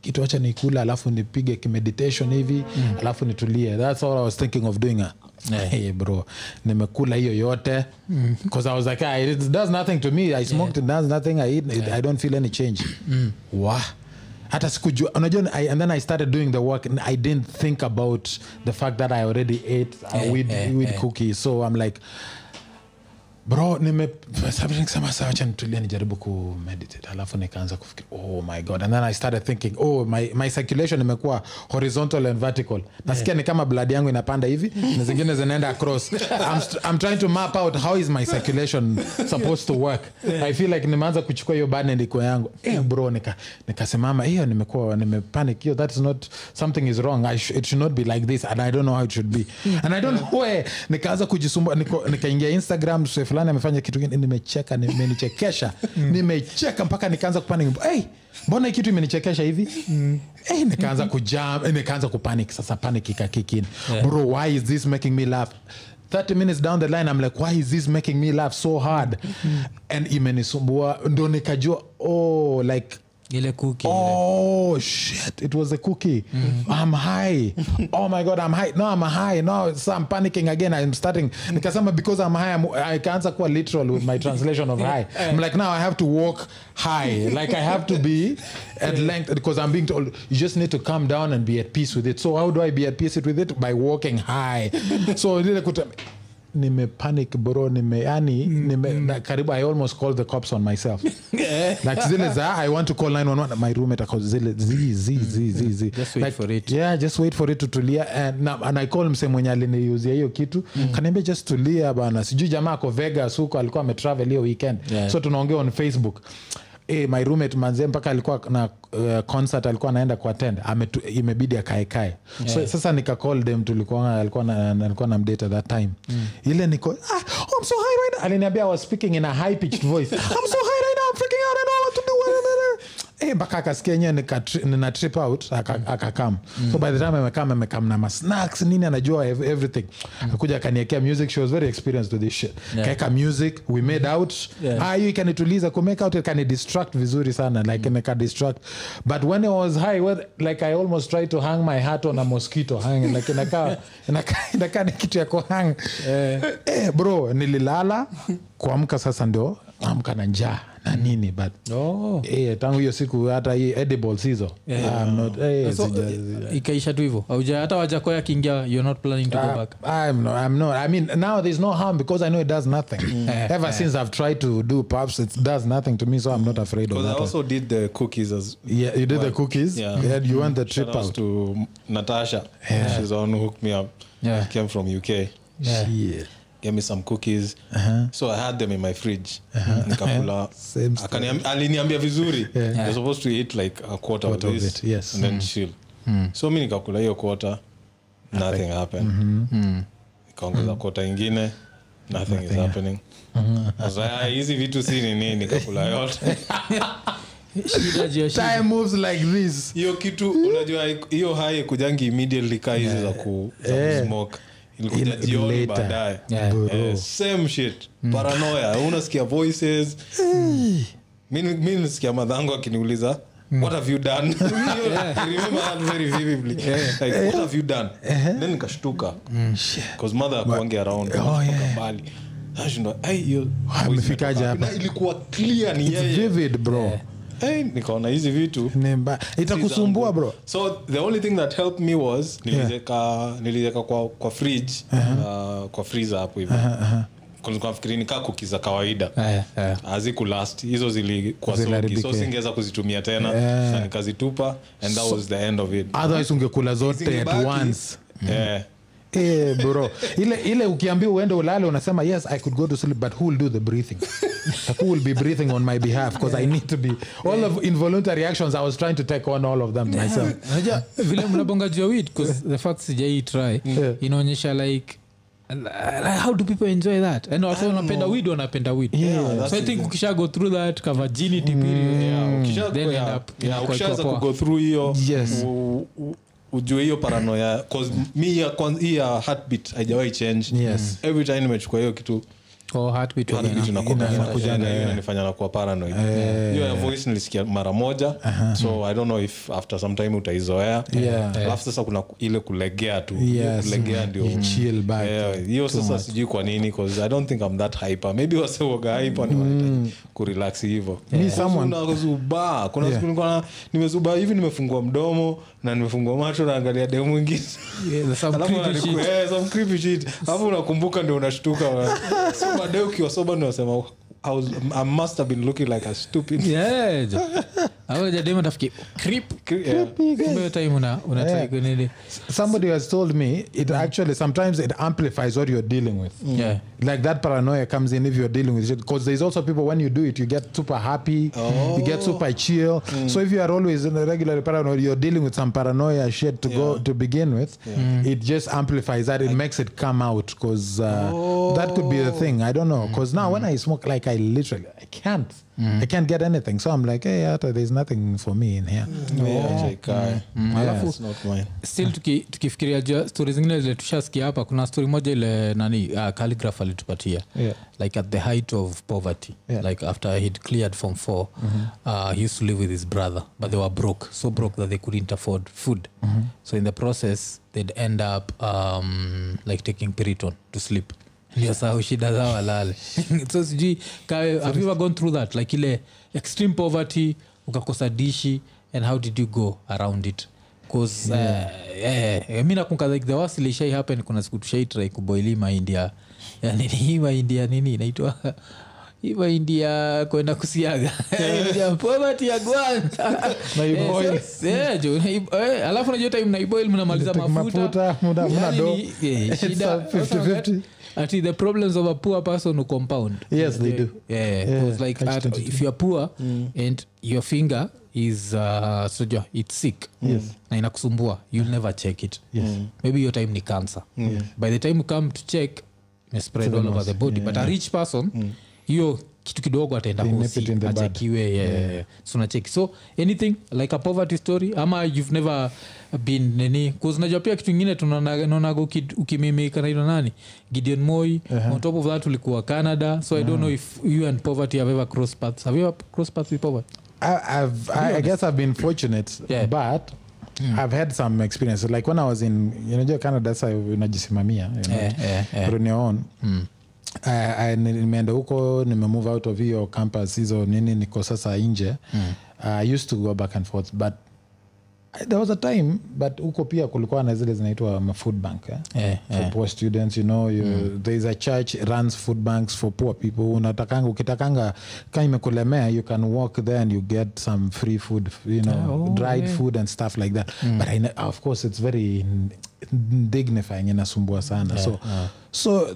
kitu acha nikula alafu nipige kimeditation hivi alafu nitulie. That's all i was thinking of doing. Yeah. hey, bro nimekula hiyo yote. Because i was like ah, it does nothing to me. I smoked it does nothing. I eat yeah. i don't feel any change. Wah. hata sikujua unajua I, and then i started doing the work and i didn't think about the fact that i already ate a Yeah, weed, yeah, weed yeah. cookie so i'm like bro nimesema sawacha nitulia nijaribu kumeditate alafu nikaanza kufikiri oh my god. And then i started thinking oh my, my circulation imekuwa horizontal and vertical. Nasikia ni kama blood yangu inapanda hivi na zingine zinaenda across. I'm, i'm trying to map out how is my circulation supposed to work. I feel like nimeanza kuchukua hiyo iko yangu. Eh bro nika hiyo nimekuwa nimepanic. Hiyo that is not something is wrong. I sh it should not be like this and i don't know how it should be. And i don't know where. Nikaanza kujisumbua nikaingia nika instagram fulani amefanya kitu kingine nimecheka nimenichekesha. Nimecheka mpaka nikaanza kupanic. Hey, mbona hii kitu imenichekesha hivi? Hey, nikaanza kujam eh, nikaanza kupanic. Sasa panic ikakikin bro why is this making me laugh? 30 minutes down the line i'm like why is this making me laugh so hard? And imenisumbua ndo nikajua oh like ile kuki Oh shit! It was a cookie. I'm high. Oh my god, I'm high. No, I'm high. No, so I'm panicking again. I'm starting nikasema because I'm high. I'm, I can't quite literal with my translation of high. I'm like now I have to walk high. Like I have to be at length because I'm being told you just need to calm down and be at peace with it. So how do I be at peace with it by walking high? so ile kuta nime panic bro nime yani nime, na, karibu i almost called the cops on myself. Like zile za i want to call 911 my roommate ako zile z z z z z Just wait for it. yeah just wait for it to tulia. And, na, and i call mse mwenye aliniuzia hiyo kitu. Mm. kaniambia just tulia bana. Sijui jamaa ako vegas huko alikuwa ametravel hiyo weekend. Yeah. so tunaongea on facebook Eh, my roommate manze mpaka alikuwa na uh, concert alikuwa anaenda kuatend imebidi akaekae so, sasa nikacall dem tulikuwa alikuwa na, alikuwa na mdate at that time. Ile niko ah, oh, I'm so high right now. Aliniambia I was speaking in a high pitched voice. I'm so high right now I'm freaking out I don't know what to do Eh, mpaka akasikia enyewe nika nina trip out akakam mm. so by the time amekam amekam na masnacks nini anajua everything mm. akuja akaniekea music she was very experienced with this shit Yeah. kaeka music we made out Yeah. ah, hiyo ikanituliza kumake out ikanidistract vizuri sana like mm. distract but when i was high well, like i almost tried to hang my hat on a mosquito hang like inakaa ni kitu ya kuhang eh, bro nililala kuamka sasa ndio amka na njaa na nini but Oh. Eh, tangu hiyo siku hata hii edibles hizo I'm not- eh, So, sija- eh, ikaisha tu hivo auja hata wajako yakiingia you're not planning to go back I'm not, I'm not. I mean, now there's no harm because I know it does nothing. Ever since I've tried to do pops, it does nothing to me, so I'm not afraid of Because I that. also did the cookies as Yeah, you did the cookies. Yeah. Yeah, you went the trip outs out. to Natasha. She's the one who hooked me up. Yeah. Came from UK. Yeah. Yeah. Gave me some cookies. So I had them in my fridge. Nikakula. Same story. Aliniambia vizuri. Yeah. you're supposed to eat like a quarter, Quarter of of it, yes. and then chill. So mi nikakula hiyo quarter. Nothing happened. Nikaongeza quarter ingine. Nothing is happening. "Ah, hizi vitu si nini? Nikakula yote. Time moves like this. hiyo kitu unajua hiyo hai kujangi immediately kaa hizi za kusmoke Yeah. Eh, same shit. Paranoia. Unasikia voices. Mi nasikia madhangu akiniuliza what have you done? I remember that very vividly. Like what have you done? Then nikashtuka. Because mother akuange around. Oh, yeah. Mbali. Nashindwa "Ai, hiyo voice amefikaje imetoka. hapa?" wapi?" Na ilikuwa clear ni It's yeye. vivid, bro. Eh, nikaona hizi vitu. Itakusumbua bro. so the only thing that helped me was niliweka nilizeka kwa, kwa fridge uh, kwa freezer hapo hivo uh nafikiri nikaa kuki za kawaida. Eh, yeah, hazikulast hizo zilikuwa so singeweza kuzitumia tena. Yeah. nikazitupa and that was the end of it. otherwise ungekula zote at once. Eh, Eh, bro. Ile ile ukiambia uende ulale unasema yes i could go to sleep but who will do the breathing? Like, who will be breathing on my behalf? Because i need to be all of involuntary actions i was trying to take on all of them myself. Vile mnabonga jua wit the fact sijai try Yeah. inaonyesha like like, how do people enjoy that? And also wanapenda weed wanapenda weed. Yeah, so i think ukisha go through that ka virginity period yeah, ukisha- then yeah, end up yeah, ukishaanza kugo through hiyo Yes. u- u- ujue hiyo paranoia 'cause mi hii ya heartbeat haijawahi change Yes. every time nimechukua hiyo kitu Oh, ina- yeah. inanifanya nakuwa paranoid. Hiyo ya voice nilisikia mara moja. So i don't know if after some time utaizoea. Yeah. alafu sasa kuna ile kulegea tu. Yes. kulegea ndio hiyo sasa sijui kwa nini cause i don't think i'm that hyper. Maybe wasewoga hyper ni wanahitaji kurelax hivo Me, kuna Yeah. siku nimezubaa hivi nimefungua mdomo na nimefungua macho naangalia demu mwingine. Yeah, there's some Alafu creepy unaniku- shit. eh, unakumbuka ndio unashtuka baadaye ukiwa soba ndio unasema I, was, i must have been looking like a stupid Yeah, jo. Hapo jadema tafikiri, creep. yeah. Kumbe hiyo time una- una try Yeah. kunini. somebody has told me it actually sometimes it amplifies what you're dealing with mm. Yeah. like that paranoia comes in if you're dealing with it because there's also people when you do it you get super happy you get oh. super chill mm. so if you are always in a regular paranoia you're dealing with some paranoia shit to go to begin with it just amplifies that it makes it come out because uh, that could be the oh. thing i don't know because now when mm. i smoke like i literally i can't i can't get anything so i'm like hey Ata, there's nothing for me in here. Yeah, acha ikae. Alafu- It's still tuki- tukifikiria juu stori zingine zile tushasikia hapa kuna stori moja ile nani uh, caligraph alitupatia. Yeah. like at the height of poverty. Yeah. like after he'd cleared from four uh, he used to live with his brother but they were broke so broke that they couldn't afford food. So in the process they'd end up um, like taking periton to sleep. Ndio sao shida zao walale so sijui kawe have you ever gone through that? Like ile extreme poverty ukakosa dishi and how did you go around it bcause yeah. uh, yeah, mi nakunka like the happen kuna siku tushaitrai kuboili mahindi ya ya nini hii mahindi ya nini inaitwa hii kwenda kusiaga alafu najua time naiboil mnamaliza mafuta mafuta, muda- muna Yani do. ni- It's shida- a 50-50. Ati the problems of a poor person who compound. Yes, they do. yeah, Yeah, because like at, if you're poor and your finger is uh, soja it's sick Yes. na inakusumbua you'll never check it. Maybe your time ni cancer. By the time you come to check spread all over the body. But a rich person hiyo kitu kidogo ataenda hosi, achekiwe yeah, yeah. so anything like a poverty story ama you've never been nini kuzinajua pia kitu ingine tunaonaga ukimimika naino nani gideon moi uh-huh. on top of that ulikuwa canada so i don't know if you and poverty have ever cross paths have you ever cross paths with poverty I, I've, I, I guess I've been fortunate, Yeah. but I've had some experience. Like when I was in, you know, Canada, sa unajisimamia, you know, yeah, yeah, yeah. on your own. I- I- nimeenda huko nimemove out of hiyo campus hizo nini niko sasa nje. I used to go back and forth but there was a time but huko pia kulikuwa na zile zinaitwa ma food bank eh? yeah, for poor students you know you, there is a church runs food banks for poor people. Unatakanga ukitakanga ka imekulemea you can walk there and you get some free food you know Oh, dried yeah. food and stuff like that. But I, of course it's very dignifying inasumbua sana. So so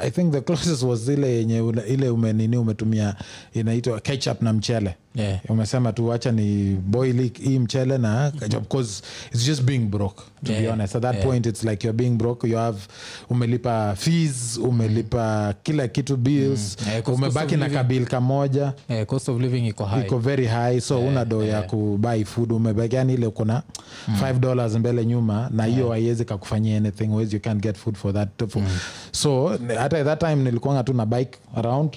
i think the closest was ile yenye ile umenini umetumia inaitwa ketchup na mchele. Yeah. umesema tu wacha ni boil hii- mchele na ketchup because it's just being broke to be honest. At that Yeah. point it's like you're being broke you have umelipa fees umelipa kila kitu bills Yeah, umebaki na kabil kamoja. Yeah, cost of living iko high. Iko very high so una do ya kubai food umebaki yani ile kuna 5 dollars mbele nyuma na hiyo haiwezi kakufanyia anything whereas you can't get food for that for, so hata at that time nilikuanga tu na bike around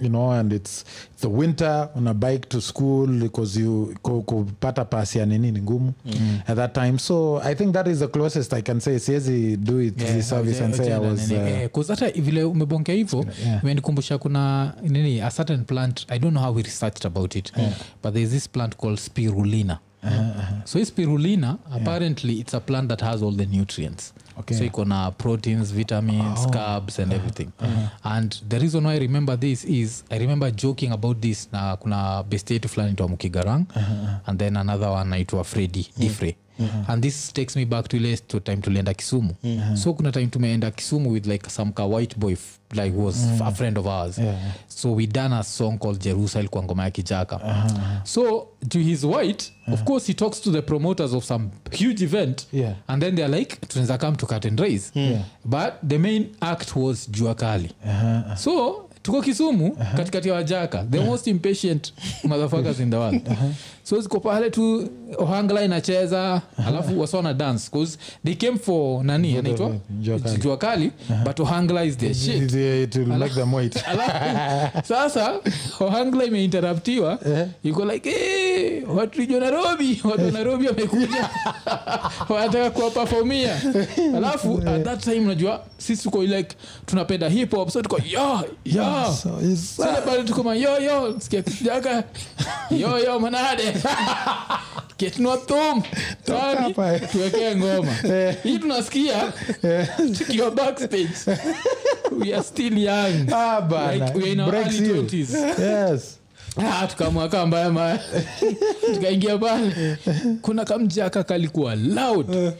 you know and it's the winter una bike to school because you kupata pasi ya nini ni ngumu. At that time so i think that is the closest i can say siwezi do it Yeah, the service and say i was uh, Eh, hata vile umebongea hivo Yeah. imenikumbusha kuna nini a certain plant i don't know how we researched about it but there's this plant called spirulina so hii spirulina apparently it's a plant that has all the nutrients. Okay. so iko na proteins vitamins carbs and everything. And the reason why i remember this is i remember joking about this na kuna bestetu fulani itwa mukigarang and then another one naitwa fredi difre and this takes me back to ile to time tulienda kisumu. So kuna time tumeenda kisumu with like some ka white boy like was mm-hmm. a friend of ours. Yeah. so we done a song called jerusalem kwa ngoma ya kijaka. So to his white of course he talks to the promoters of some huge event. Yeah. and then they're like tunaweza come to cut and raise. But the main act was jua kali. So tuko kisumu katikati ya wajaka the most impatient motherfuckers in the world so ziko pale tu ohangla inacheza alafu wasona dance bcause they came for nani anaitwa Jua Kali. but ohangla is their shit. it them wait alafu sasa ohangla imeinterruptiwa. Iko like hey, watu nairobi watu nairobi wamekuja. Wanataka kuwapafomia alafu at that time unajua sisi tuko like tunapenda hip hop so tuko yo yo. So sasa pale tuko ma yo yo sikia kijaka yo yo manade ketnua thum tani tuwekee ngoma. Hii tunasikia tukiwa backstage. We are still young. Ah, bana. Like, we are in our Breaks early you. 20s. yes. Ah, tukamwaka mbaya mbaya. Tukaingia pale. Kuna kamjaka kalikuwa loud.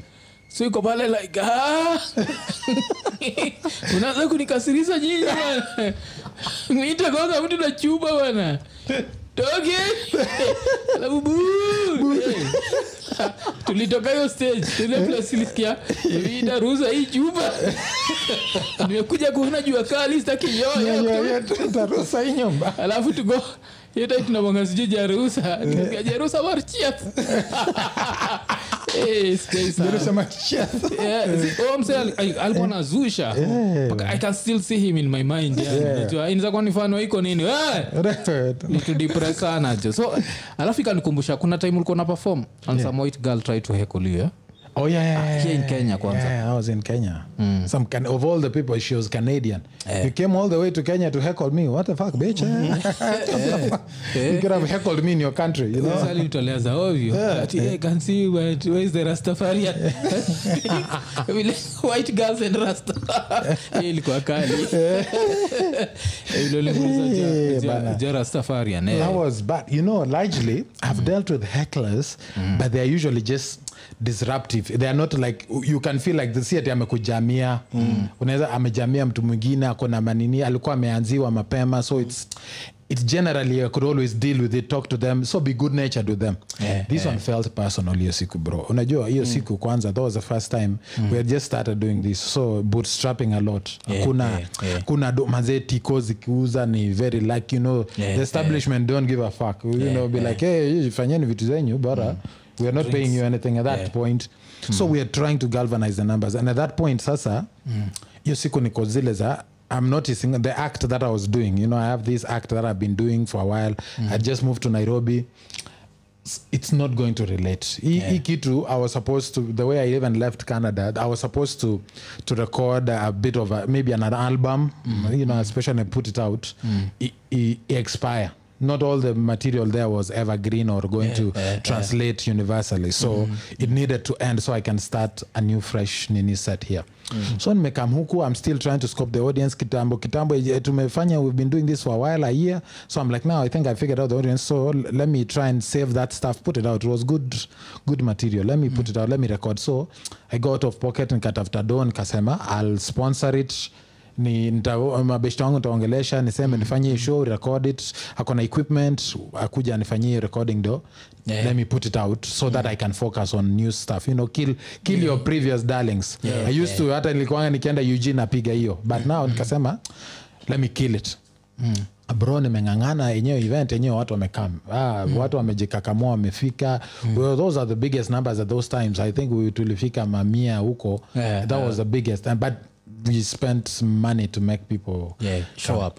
So iko pale like ah. unaanza nyinyi bana mwite kwanza mtu na chuba bana toke alafu. Eh. tulitoka hiyo stage. Tule place ilisikia ida ruhusa hii chupa. Nimekuja kuona jua kali sitaki yoyo tarusa hii nyumba. Alafu tuko yote tunabonga sijui jarusa tukia jarusa marchiat Eh, oh, al- alikuwa nazusha i can still see him in my mind inaweza kuwa ni fano iko nini? Eh! nitudepres sana jo. So alafu ikanikumbusha kuna time ulikuwa na perform and some white girl tried to heckle you yeah? Oh yeah, yeah, yeah, here in yeah. Kenya kwanza. Yeah, I was in Kenya. Some can- of all the people, she was Canadian. You came all the way to Kenya to heckle me. What the fuck, bitch? you could have heckled me in your country, you know. Sasa litolea za ovyo ati hey, can see where, where is the rastafarian white girls and rasta hii ilikuwa kali Eh, ja rastafarian eh. That was bad. You know, largely, I've dealt with hecklers, but they're usually just disruptive. They are not like you can feel like this yet amekujamia. Unaweza amejamia mtu mwingine ako na manini alikuwa ameanziwa mapema so it's it's generally i could always deal with it talk to them so be good natured with them. Yeah, this one felt personal hiyo siku bro. Unajua hiyo siku kwanza that was the first time we had just started doing this so bootstrapping a lot. Yeah, hakuna yeah, yeah. kuna do- mazee tiko zikiuza ni very like you know. Yeah, the establishment don't give a fuck. You know be like hey fanyeni vitu zenyu bora we are not paying you anything at that Yeah. point. So we are trying to galvanize the numbers. And at that point sasa hiyo siku niko zile za i'm noticing the act that i was doing you know i have this act that i've been doing for a while. I just moved to nairobi. It's not going to relate. Hii hii kitu i was supposed to the way i even left canada i was supposed to to record a bit of a, maybe an album you know especially put it out. I, i, i expire not all the material there was evergreen or going to translate universally. So it needed to end so i can start a new fresh nini set here. So nimekam huku i'm still trying to scope the audience. Kitambo kitambo eh, tumefanya we've been doing this for a while a year. So i'm like now i think i figured out the audience. So let me try and save that stuff put it out. It was good good material. Let me put it out. Let me record. So i got out of pocket nikatafuta do nikasema i'll sponsor it ni nita- mabeshte wangu nitaongelesha niseme nifanye hii show record it. Akona equipment akuja anifanyie recording do. Yeah. let me put it out so that i can focus on new stuff. You know kill, kill your previous darlings. I used to hata nilikuanga nikienda ug napiga hiyo. But now nikasema let me kill it. Bro nimeng'ang'ana yenyewe event yenyewe watu wamekam ah, watu wamejikakamua wamefika. Well, those are the biggest numbers at those times. I think we tulifika mamia huko. Yeah, that was the biggest. But we spent money to make people yeah show up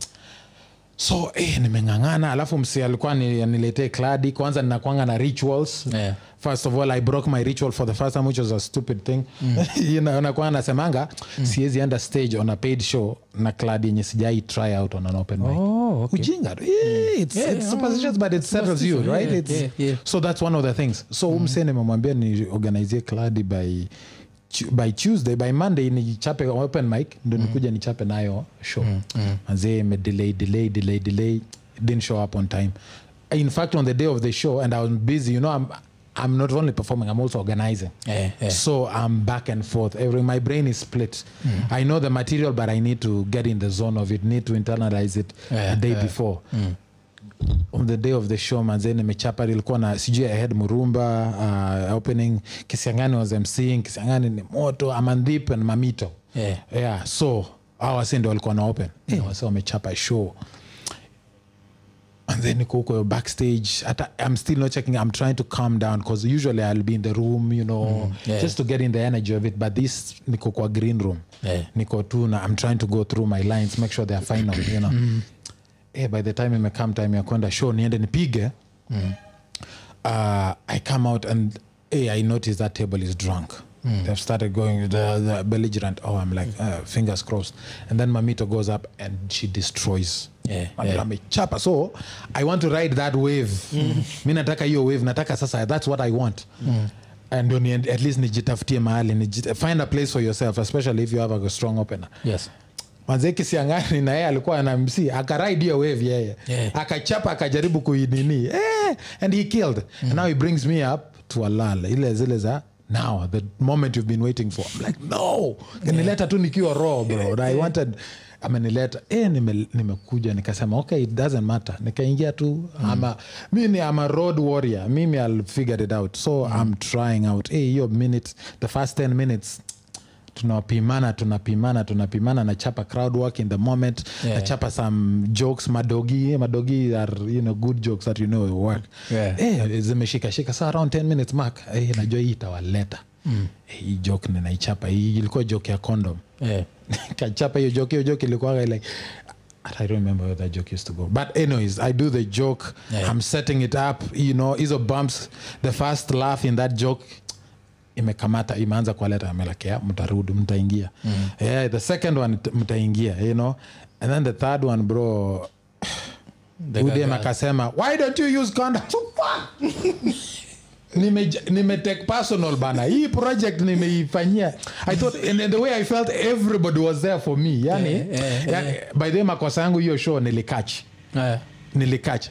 so eh, nimeng'ang'ana alafu msi alikuwa niletee kladi kwanza ninakwanga na rituals Yeah. first of all i broke my ritual for the first time which was a stupid thing mm. nakwanga nasemanga siwezi enda stage on a paid show na kladi yenye sijai try out on an open mic Oh, okay. ujinga. Eh, it's, Yeah, it's superstitious but it settles you right yeah, it's, yeah, yeah. so that's one of the things so mm. umse nimemwambia ni organizie kladi by by tuesday by monday nichape open mic ndo nikuja nichape nayo show. Mazee imedelay delay delay delay didn't show up on time. In fact on the day of the show and i was busy you know i'm i'm not only performing i'm also organizing. Yeah, yeah. so i'm back and forth. Every my brain is split. I know the material but i need to get in the zone of it need to internalize it Yeah, the day yeah. before on the day of the show manze nimechapa ilikuwa na sijui ahead murumba uh, opening kisiangani was mcing kisiangani ni moto amandhip and mamito Yeah. yeah so wase ndo walikuwa na open yeah. yeah wasi wamechapa show and then niko huko backstage hata i'm still not checking i'm trying to calm down because usually i'll be in the room you know yeah. just to get in the energy of it but this niko kwa green room Yeah. niko tu na i'm trying to go through my lines make sure theyare final you know eh, by the time imekam time ya kwenda show niende nipige. Uh, i come out and hey, i notice that table is drunk. They've started going the, the belligerent oh i'm like uh, fingers crossed. And then mamito goes up and she destroys. Yeah, yeah. amechapa. So i want to ride that wave. Mi nataka hiyo wave nataka sasa that's what i want. And ndo ni- at least nijitafutie mahali find a place for yourself especially if you have a strong opener. Yes manze kisiangani na yeye alikuwa ana mc akaraid hiyo wave yeye. Yeah. akachapa akajaribu kuinini eh, and he killed. And now he brings me up to alal ile zile za now the moment you've been waiting for. I'm like no! Kanileta tu nikiwa raw bro. Yeah. i wanted amenileta. Eh, nime- nimekuja nikasema okay it doesn't matter. Nikaingia tu ama mi ni ama road warrior. Mimi i'll figure it out. So i'm trying out. Eh, hiyo the first 10 minutes tunapimana tunapimana tunapimana nachapa crowd work in the moment Yeah. nachapa some jokes madogi madogi are you know good jokes that you know will work Yeah. hey, zimeshikashika sa around 10 minutes mark hey, najua hii itawaleta mm. eh, hii joke ninaichapa hii ilikuwa joke ya condom yeah. kachapa hiyo joke hiyo joke ilikuwaga like I don't remember where that joke used to go. But anyways, I do the joke. Yeah. I'm setting it up. You know, hizo bumps. The first laugh in that joke imekamata imeanza kuwaleta amelekea mtarudi mtaingia. Mm. yeah, the second one mtaingia you know. And then the third one bro udem akasema why don't you use So nime, personal bana. Hii project nimeifanyia. I thought and the way i felt everybody was there for me. Yani, Yeah, yeah, yani by the makosa yangu hiyo show nilikach Yeah. nilikach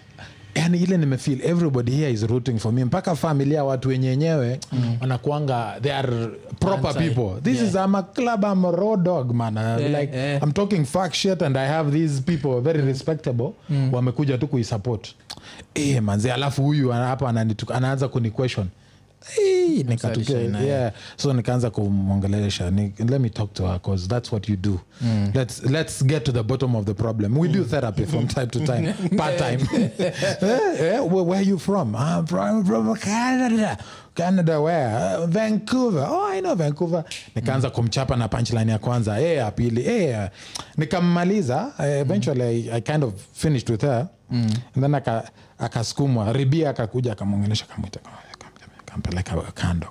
yani ile nimefeel everybody here is rooting for me. Mpaka familia watu wenye wenyewe wanakuanga they are proper Anti. people. This Yeah. is I'm a club I'm a raw dog man. Yeah, like yeah. I'm talking fact shit and I have these people very respectable wamekuja tu kuisupport. E, manzi alafu huyu hapa anaanza kuni question. Eh, yeah. so nikaanza kumwongelesha ni, let me talk to her because that's what you do. Let's, let's get to the bottom of the problem. We do therapy from time to time part time yeah, eh, where, where are you from? I'm from, from Canada. Canada where? Uh, Vancouver. Oh I know Vancouver. Nikaanza kumchapa na punchline ya kwanza eh ya pili eh nikammaliza eh, eventually I, I kind of finished with her. And then aka- akasukumwa ribia akakuja akamwongelesha kamwita kampeleka kando.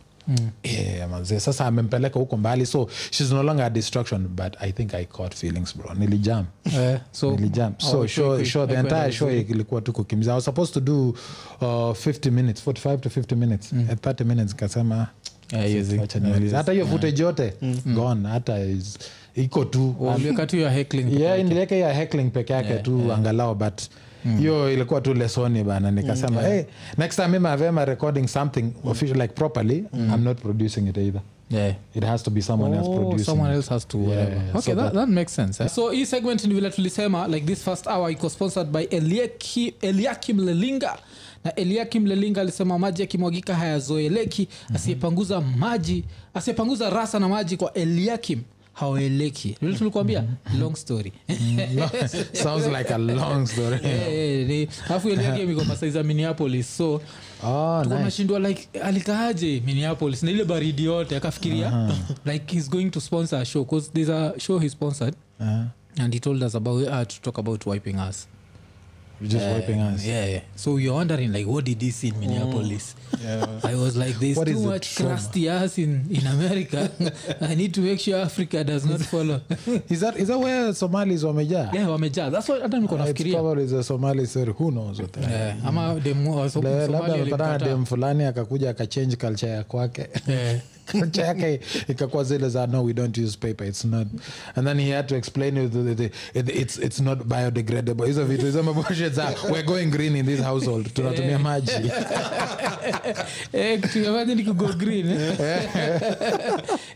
Yeah, manze sasa amempeleka huko mbali so she's no longer a distraction but i think i caught feelings bro. Nilijam. Yeah, so- nilijam. Oh, so show show, quick, show the entire show ilikuwa tu kukimbiza. I was supposed to do uh, 50 minutes 45 to 50 minutes. At 30 minutes kasema Yeah, hata hiyo footage yote gone. Hata iko tu. Niliweka ya heckling peke yake tu angalau but hiyo ilikuwa tu lesoni bana nikasema hey, next time mimi avema recording something official like properly i'm not producing it either. Yeah. it has to be someone else Oh, producing someone else has to Yeah, whatever. yeah, okay so that, that- that makes sense eh? so hii segment ni vile tulisema like this first hour iko sponsored by Eliaki- eliakim lelinga na eliakim lelinga alisema maji yakimwagika hayazoeleki asiyepanguza maji asiyepanguza rasa na maji kwa eliakim haoeleki vile tulikuambia long story. Sounds like a long story. Alafu eliakim iko masaiza minneapolis so oh, nice. like alikaaje minneapolis? Na ile baridi yote akafikiria like he's going to sponsor a show because there's a show he sponsored Uh-huh. and he told us about uh, to talk about wiping us You're just wiping us yeah, yeah so you're wondering like what did he see in minneapolis? I was like there's What too much trauma? crusty ass in, in america. I need to make sure africa does not follow. Is that, is that where somalis wamejaa? Yeah wamejaa. That's what hata niko It's nafikiria. probably the somali story who knows what that Yeah, ama demu wa labda Somalia amepatana na alimkataa. dem fulani akakuja akachange culture ya kwake. Yeah. culture yake ikakuwa zile za no we don't use paper it's not. And then he had to explain it, it, it, it, it's, it's not biodegradable. Hizo vitu hizo mabullshit za we're going green in this household. Tunatumia maji. Eh, maji ni kugo green eh?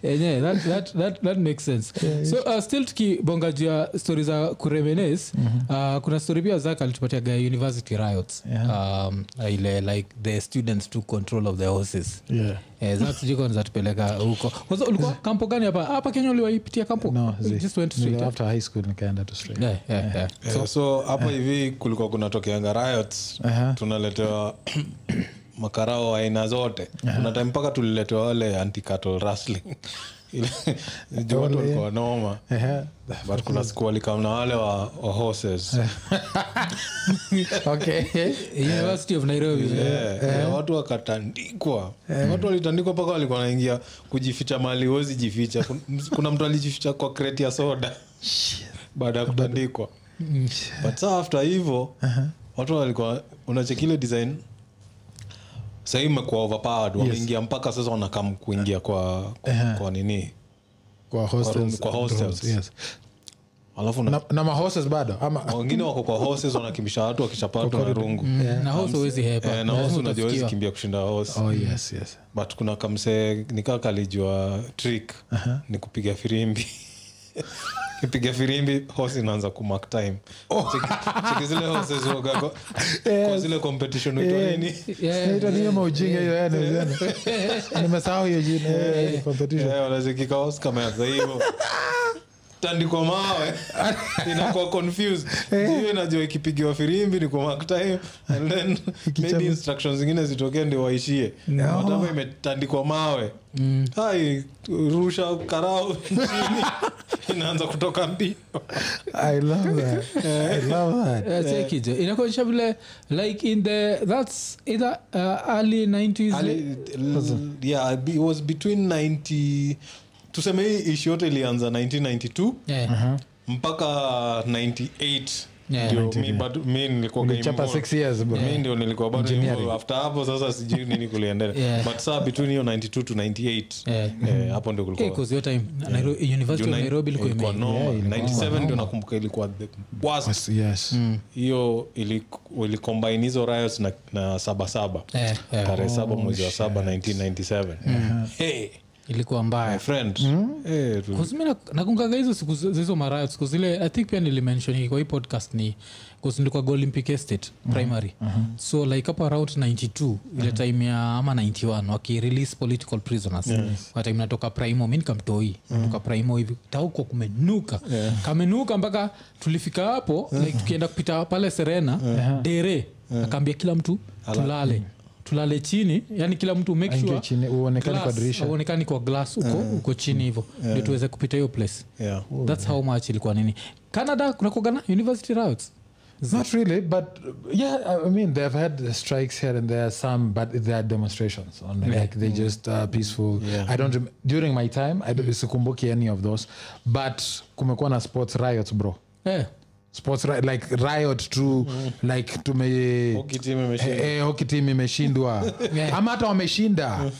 Eh, that, that, that, that makes sense. So uh, still tukibonga juu ya stori za kuremenes uh, kuna story pia zak alitupatiaga university riots um, ile like the students took control of the horses. Yeah. Eh, zatupeleka huko. Kwanza ulikuwa kampo gani hapa? Hapa kenya uliwaipitia kampo? No zi- just went straight. Eh? after high school nikaenda to straight. Yeah, yeah, yeah. so, so hapa hivi kulikuwa kunatokeanga riots. Aha. tunaletewa makarao aina zote. Kuna time mpaka tuliletewa wale rustling Ile- juu watu walikuwa noma but kuna siku walikam na wale wa, wa horses. Okay. University of nairobi. Yeah, yeah, watu wakatandikwa. Watu walitandikwa mpaka walikuwa naingia kujificha mali huwezi jificha. Kuna mtu alijificha kwa kreti ya soda. Baada ya kutandikwa. But saa after hivo watu walikuwa unachekile design sahii imekuwa overpowered wameingia mpaka sasa wanakam kuingia kwa, kwa, kwa nini? Kwa hostels, kwa hostels. yes. alafu na, na, na mahoses bado ama wengine wako kwa hoses wanakimbisha watu wakishapatwa na rungu. Na huwezi hepa Eh, na horse unajua wezi kimbia kushinda horse oh yes yes. But kuna kamsee nikaa kalijua trick ni kupiga firimbi kipiga firimbi hos inaanza kumak time. Cheki- cheki zile kwa- competition hiyo maujinga hiyo nimesahau hiyo jina. Wanazikika kameanza hivo tandikwa mawe. Inakuwa confused. Hiyo inajua ikipigiwa firimbi ni kwa mark time and then maybe instructions zingine zitokee ndio waishie. Watapa imetandikwa mawe. Hai rusha karau chini. Inaanza kutoka mbio i love that. I love that. Cheki jo inakuonyesha vile like in the that's either uh, early 90s early, l- yeah, it was between 90 tuseme hii ishi yote ilianza 1992 yeah. mpaka 98 Yeah. ndio mi bado- mi nilikuwa ulichapa involved. years bro. Mi ndio nilikuwa bado involved. after hapo sasa sijui nini kuliendelea. Yeah. but saa between hiyo 92 to 98 Yeah. eh, hapo ndio kulikuwa. 'cause hiyo time. Nairo- university of nairobi ilikuwa ilikuwa ime- Yeah, ilikuwa 97 ndio nakumbuka ilikuwa the worst. Yes, yes. Hiyo ilicombine hizo riots na, na sabasaba. Tarehe saba mwezi wa saba 1997 hey, ilikuwa mbaya. Friend Eh, tu- Cause nakungaga hizo siku hizo maraya siku zile i think pia nilimenshon kwa hii podcast ni nilikuwa olympic estate primary. So like up around 92 ile time ya ama 91 wakirelease political prisoners. Kwa time natoka primo mi nikamtoi natoka primo hivi tauko kumenuka. Kamenuka mpaka tulifika hapo like tukienda kupita pale serena dere. Akaambia kila mtu tulale tulale chini yani kila mtu make Aingie sure chini, uonekane kwa glass, dirisha. auonekani kwa glass uko uko chini hivo ndio tuweze kupita hiyo place yeah. thats how much ilikuwa nini canada kunakogana university routes Not really, but uh, yeah, I mean, they've had strikes here and there, some, but they are demonstrations. On, Like they're just uh, peaceful. I don't rem- during my time. I don't sikumbuki any of those, but kumekuwa na sports riots, bro. eh, Sports ri- like riot to like tume Hockey team imeshinda. eh, eh, hockey team imeshindwa Yeah. ama hata wameshinda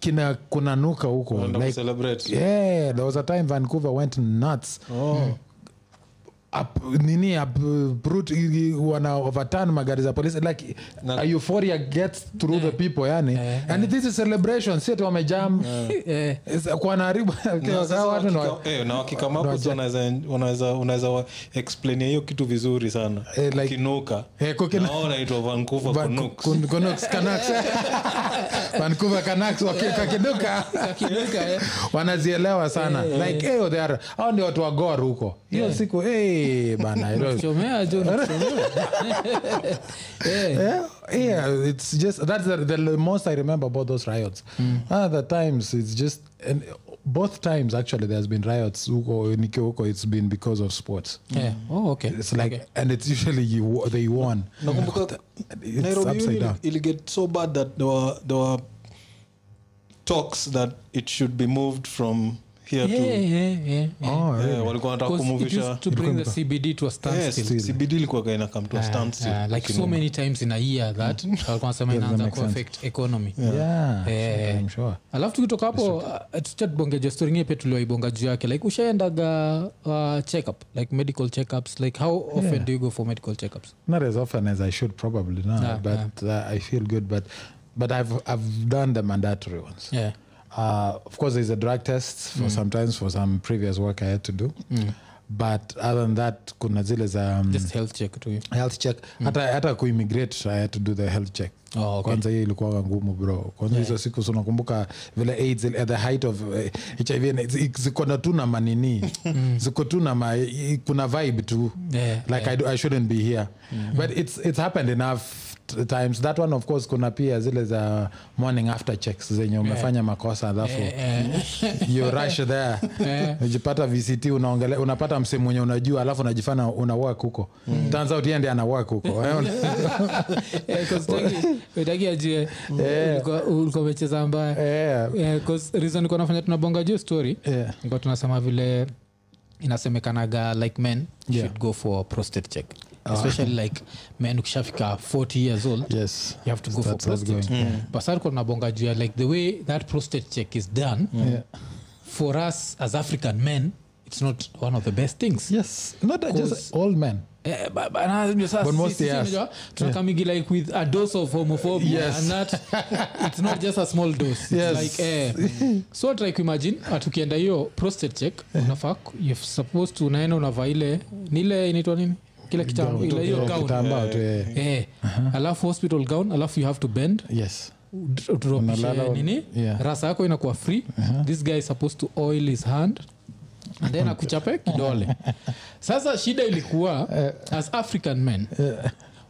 kina kunanuka huko Wanaenda like kucelebrate. yeah there was a time vancouver went nuts Oh. Up, nini up, brute, wana overturn magari za polisi. Like Na- a euphoria gets through the people yani. Yeah, and this is celebration si ati wamejam eh, kwanaharibu Na sasa watu ni wa- wakika- eh, na wakikamapo waja- wanaweza- wanaweza unaweza wa- explain hiyo kitu vizuri sana. Eh, like- kinuka. Eh, naitwa vancouver. Vancouver Canucks kakinuka, eh. wanazielewa sana. Like hey, they are- hao ndio watu wa gor huko. Hiyo siku eh, bana you know, chomea jo chomea. Eh, yeah, yeah, it's just that's the, the most I remember about those riots. Other times, it's just and both times actually there's been riots. Huko it's been because of sports. eh, oh, okay. It's like and it's usually you they won. nakumbuka nairobi upside ili, down. ili get so bad that there were, there were talks that it should be moved from here Yeah, to yeah, yeah, yeah. Oh, really? walikuwa wanataka kumuvisha used to bring the cbd to a standstill yes, cbd ilikuwa kaina come to a standstill Uh, like so many times in a year that walikuwa wanasema inaanza kuaffect economy Yeah. I'm sure. alafu tukitoka hapo tuchatbongeja story ingine pia tulioibonga juu yake like ushaendaga uh, checkup like medical checkups like how often Yeah. do you go for medical checkups Not as often as I should probably now, Yeah, but Uh, I feel good. But but I've I've done the mandatory ones. yeah Uh, of course, there's a drug test for sometimes for some previous work I had to do. But other than that, kuna zile za um, just health check health check. Hata hata kuimmigrate i had to do the health check. Oh, okay. kwanza hiyo ilikuwa ngumu bro. Kwanza hizo siku unakumbuka nakumbuka vile aids at the height of uh, hiv and ziko na tu na manini. Ziko tu na ma, kuna vibe tu. Yeah, like I, do, i shouldn't be here. But it's, it's happened enough times. That one of course kuna pia zile za morning after checks zenye umefanya makosa alafu you rush there. Ujipata vct unaongele, unapata msehemu mwenye unajua alafu unajifana una work huko. Turns out yeye ndiye ana work huko utaki ajue ulikuwa- umecheza mbaya. Yeah. Yeah, reason nilikuwa nafanya tunabonga juu story Yeah. nilikuwa tunasema vile inasemekanaga like men Yeah. should go for prostate check especially like men ukishafika 40 years old yes. you have to go for That's what's prostate going. but sarko nabonga juu ya like the way that prostate check is done Yeah. for us as african men it's not one of the best things. Yes. Not just old men. Eh, But most yes. tunakamigi like with a dose of homophobia Yes. and that it's not just a small dose. It's Yes. like eh, so try kuimagine atukienda hiyo prostate check unafaa you're supposed to unaenda unavaa ile nile inaitwa nini hiyo kitambaa tu, yeah. eh alafu hospital gown alafu you have to bend. Yes. Nini? yeah. rasa yako inakuwa free. This guy is supposed to oil his hand. And then akuchape kidole. Sasa shida ilikuwa as african men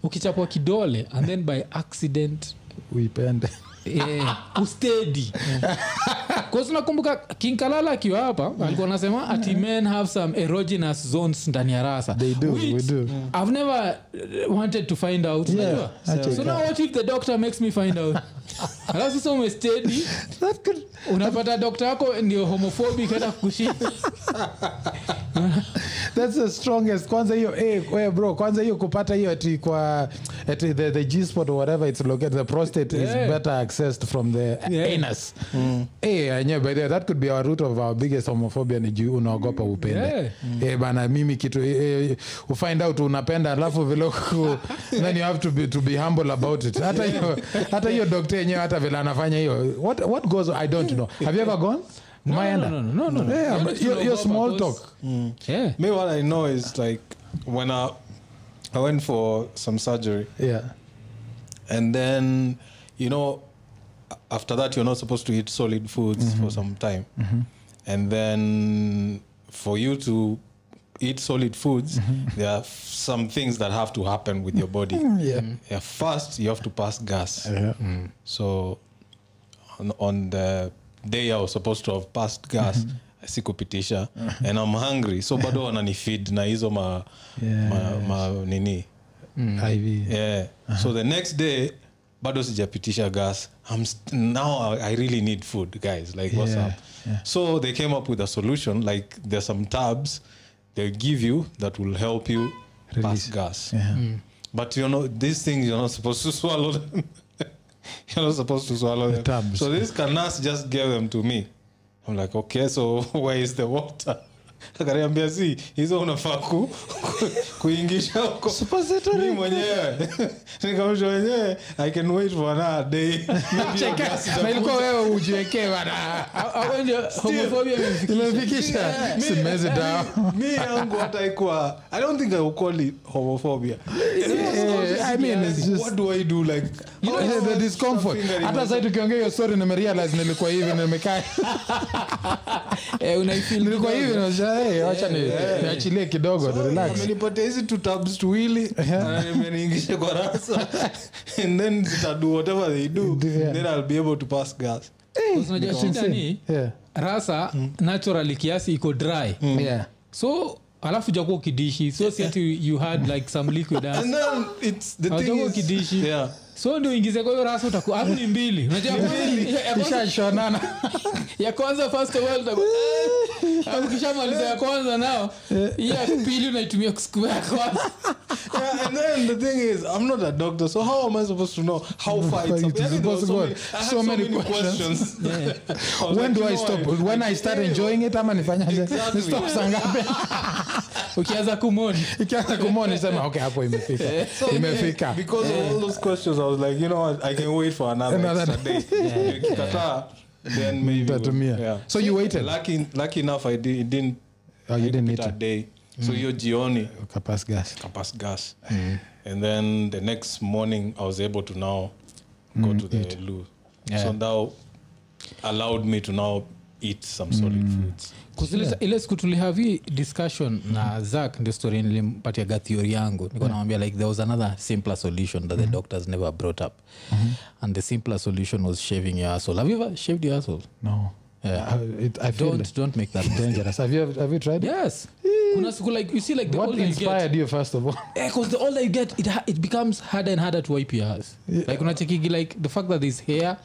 ukichapwa kidole and then by accident uipende. Yeah, ustedi nakumbuka kinkalala akiwa hapa alikuwa anasema ati men have some erogenous zones ndani ya rasa. They do, we Which do. i've never uh, wanted to find out. Yeah, unajua? acha so now what if the doctor makes me find out? Alafu sasa umestedi that could unapata dokta wako ndio homophobic hata kushinda that's the strongest. Kwanza hiyo eh, we bro kwanza hiyo kupata hiyo ati kwa at the, the g spot or whatever it's located the prostate is better accessed from the Yeah. anus. Eh yenyewe by the way, that could be our root of our biggest homophobia ni juu unaogopa upende. Yeah. eh bana mimi kitu eh, eh, ufind out unapenda alafu vile then you have to be, to be humble about it. Hata hiyo hata hiyo doctor yenyewe hata vile anafanya hiyo. What what goes i don't know. Have you ever gone No, no, no, no, no, no. Yeah, Yeah, but your, your small because- talk. Yeah. Me, what I know is like when I, I went for some surgery, yeah. And then you know, after that you're not supposed to eat solid foods mm-hmm. for some time, mm-hmm. and then for you to eat solid foods, mm-hmm. there are some things that have to happen with your body. yeah. Yeah, first you have to pass gas. yeah. So on, on the day are supposed to have passed gas sikupitisha and I'm hungry. So bado wananifeed na hizo ma, Yeah. ma, ma nini? Iv yeah. so the next day bado sijapitisha gas. I'm st- now I, I really need food guys. Like what's Yeah, up? yeah. so they came up with a solution. Like there's some tabs. They'll give you that will help you Release. pass gas. Yeah. But you know, these things you're not supposed to swallow them. you're not supposed to swallow them. The So this canas just gave them to me. I'm like, okay, so where is the water? Akaniambia si hizo unafaa ku, ku, kuingisha huko. Mi mwenyewe. Nikamsha wenyewe i can wait for another day. Na ilikuwa wewe ujiwekee bana. Imefikisha. simezi dawa mi yangu hata ikuwa i don't think i will call it homophobia. I mean, it's just- what do i do like You know, how- the discomfort. hata sai tukiongea hiyo story nimerealize nilikuwa hivi nimekaa. Eh, unaifeel nilikuwa hivi kidogo. Nasha hey, wacha niachilie kidogo amenipatia hizi two tabs tuwili. Na kwa rasa. And then zitadu whatever they do Yeah. then i'll be able to pass gas. Unajua shida ni rasa naturally kiasi iko dry. Yeah. so alafu jakuwa ukidishi so si you had like some liquid ass. and then it's the thing Hautakuwa is ukidishi. yeah so ndio ingize kwa hiyo rasa utaku afu ni mbili. Unajuaishashonana ya kwanza- first of all utaku- Alafu ukishamaliza ya kwanza nao hii ya pili unaitumia kusukuma ya kwanza. Yeah, and then the thing is, I'm not a doctor, so how am I supposed to know how far it's up? Yeah, mean, there So, so many- So many questions. questions. yeah. when like, do i stop? What? when i start enjoying it ama nifanyaje Exactly. stop saa ukianza kumoni. Ukianza kumoni sema okay hapo imefika. Imefika. Because of all those questions, I was like, you know what? I can wait for another, Another extra day. Nikikataa, then maybe. We'll- yeah. So you waited? Lucky, lucky enough, I did, it didn't. Oh, you didn't need to. day. So hiyo jioni kapas gas kapas gas, and then the next morning I was able to now go to the loo. Yeah. So now allowed me to now eat some solid foods. Kuzile- ile siku tulihavi discussion na zak ndio story nilimpatiaga theory yangu. Niko namwambia like there was another simpler solution that the doctors never brought up. And the simpler solution was shaving your asshole. Have you ever shaved your asshole? No. Yeah. I, it, I don't don't make that dangerous. Have you have you tried it? yes. Kuna siku like you see like the what older you get you first of all? Because the older you get it, it becomes harder and harder to wipe your ass. Like unachekigi like the fact that there's hair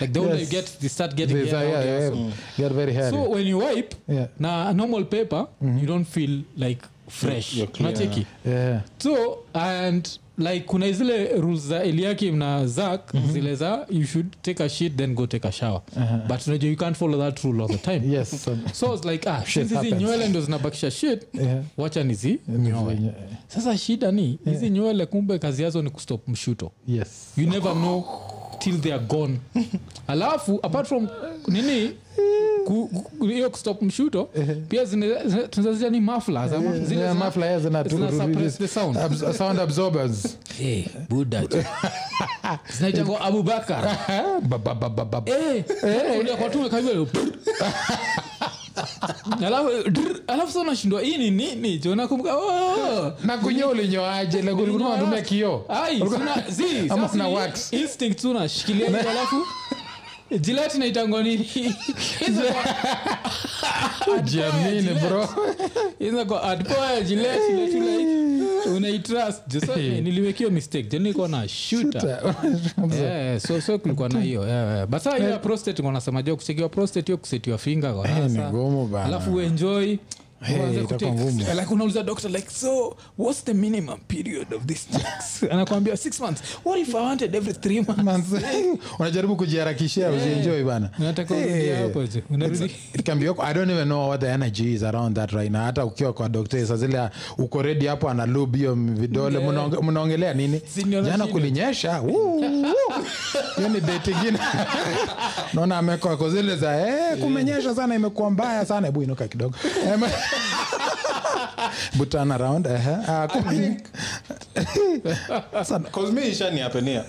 like the older you get they start getting a- hair yeah, out your yeah, Mm. get very hairy. So when you wipe Yeah. na normal paper you don't feel like fresh. Unacheki yeah. So and like kuna zile rules za eliakim na zak zile za you should take a shit then go take a shower. But unajua you can't follow that rule all the time. Yes. So, so it's like ah, since hizi nywele ndo zinabakisha shit yeah. wacha nizi nyoe. sasa shida ni hizi nywele kumbe kazi yazo ni kustop mshuto. Yes. You never know till they are gone. Alafu apart from nini hiyo kustop mshuto pia tunazazia ni absorbers. Buda zinaitangwa abubakar. Ba- alafu alafu sa nashindwa hii ni nini jo nakumbuka oh. na kunye ulinyoaje ulikuwa kioo na wax. instinct tu nashikilia alafu jilati naitangwa nini? Bro. Kwa like unaitrust. Niliwekio mistake. Jo na shooter. Yeah, so so kulikuwa na hiyo. Yeah, yeah. but saa hiyo prostate ngo jo kuchekiwa prostate hiyo kusetiwa finga kwa sasa. alafu uenjoy. Hey, Uanze itakuwa like unauliza doctor like so what's the minimum period of this checks? Anakwambia six months. What if i wanted every three months? Unajaribu kujiharakishia usienjoi bana. Unataka urudi hapo je unarudi? It can be i don't even know what the energy is around that right now. Hata ukiwa kwa zile uko redi hapo ana lub hiyo vidole. Mnaongelea nini? Jana kulinyesha. Woo, woo. hiyo ni date ingine. Naona amekwa kwa zile za eh, kumenyesha sana imekuwa mbaya sana. Hebu inuka kidogo Em, but turn around uh Sana- Cause me ishaniapenia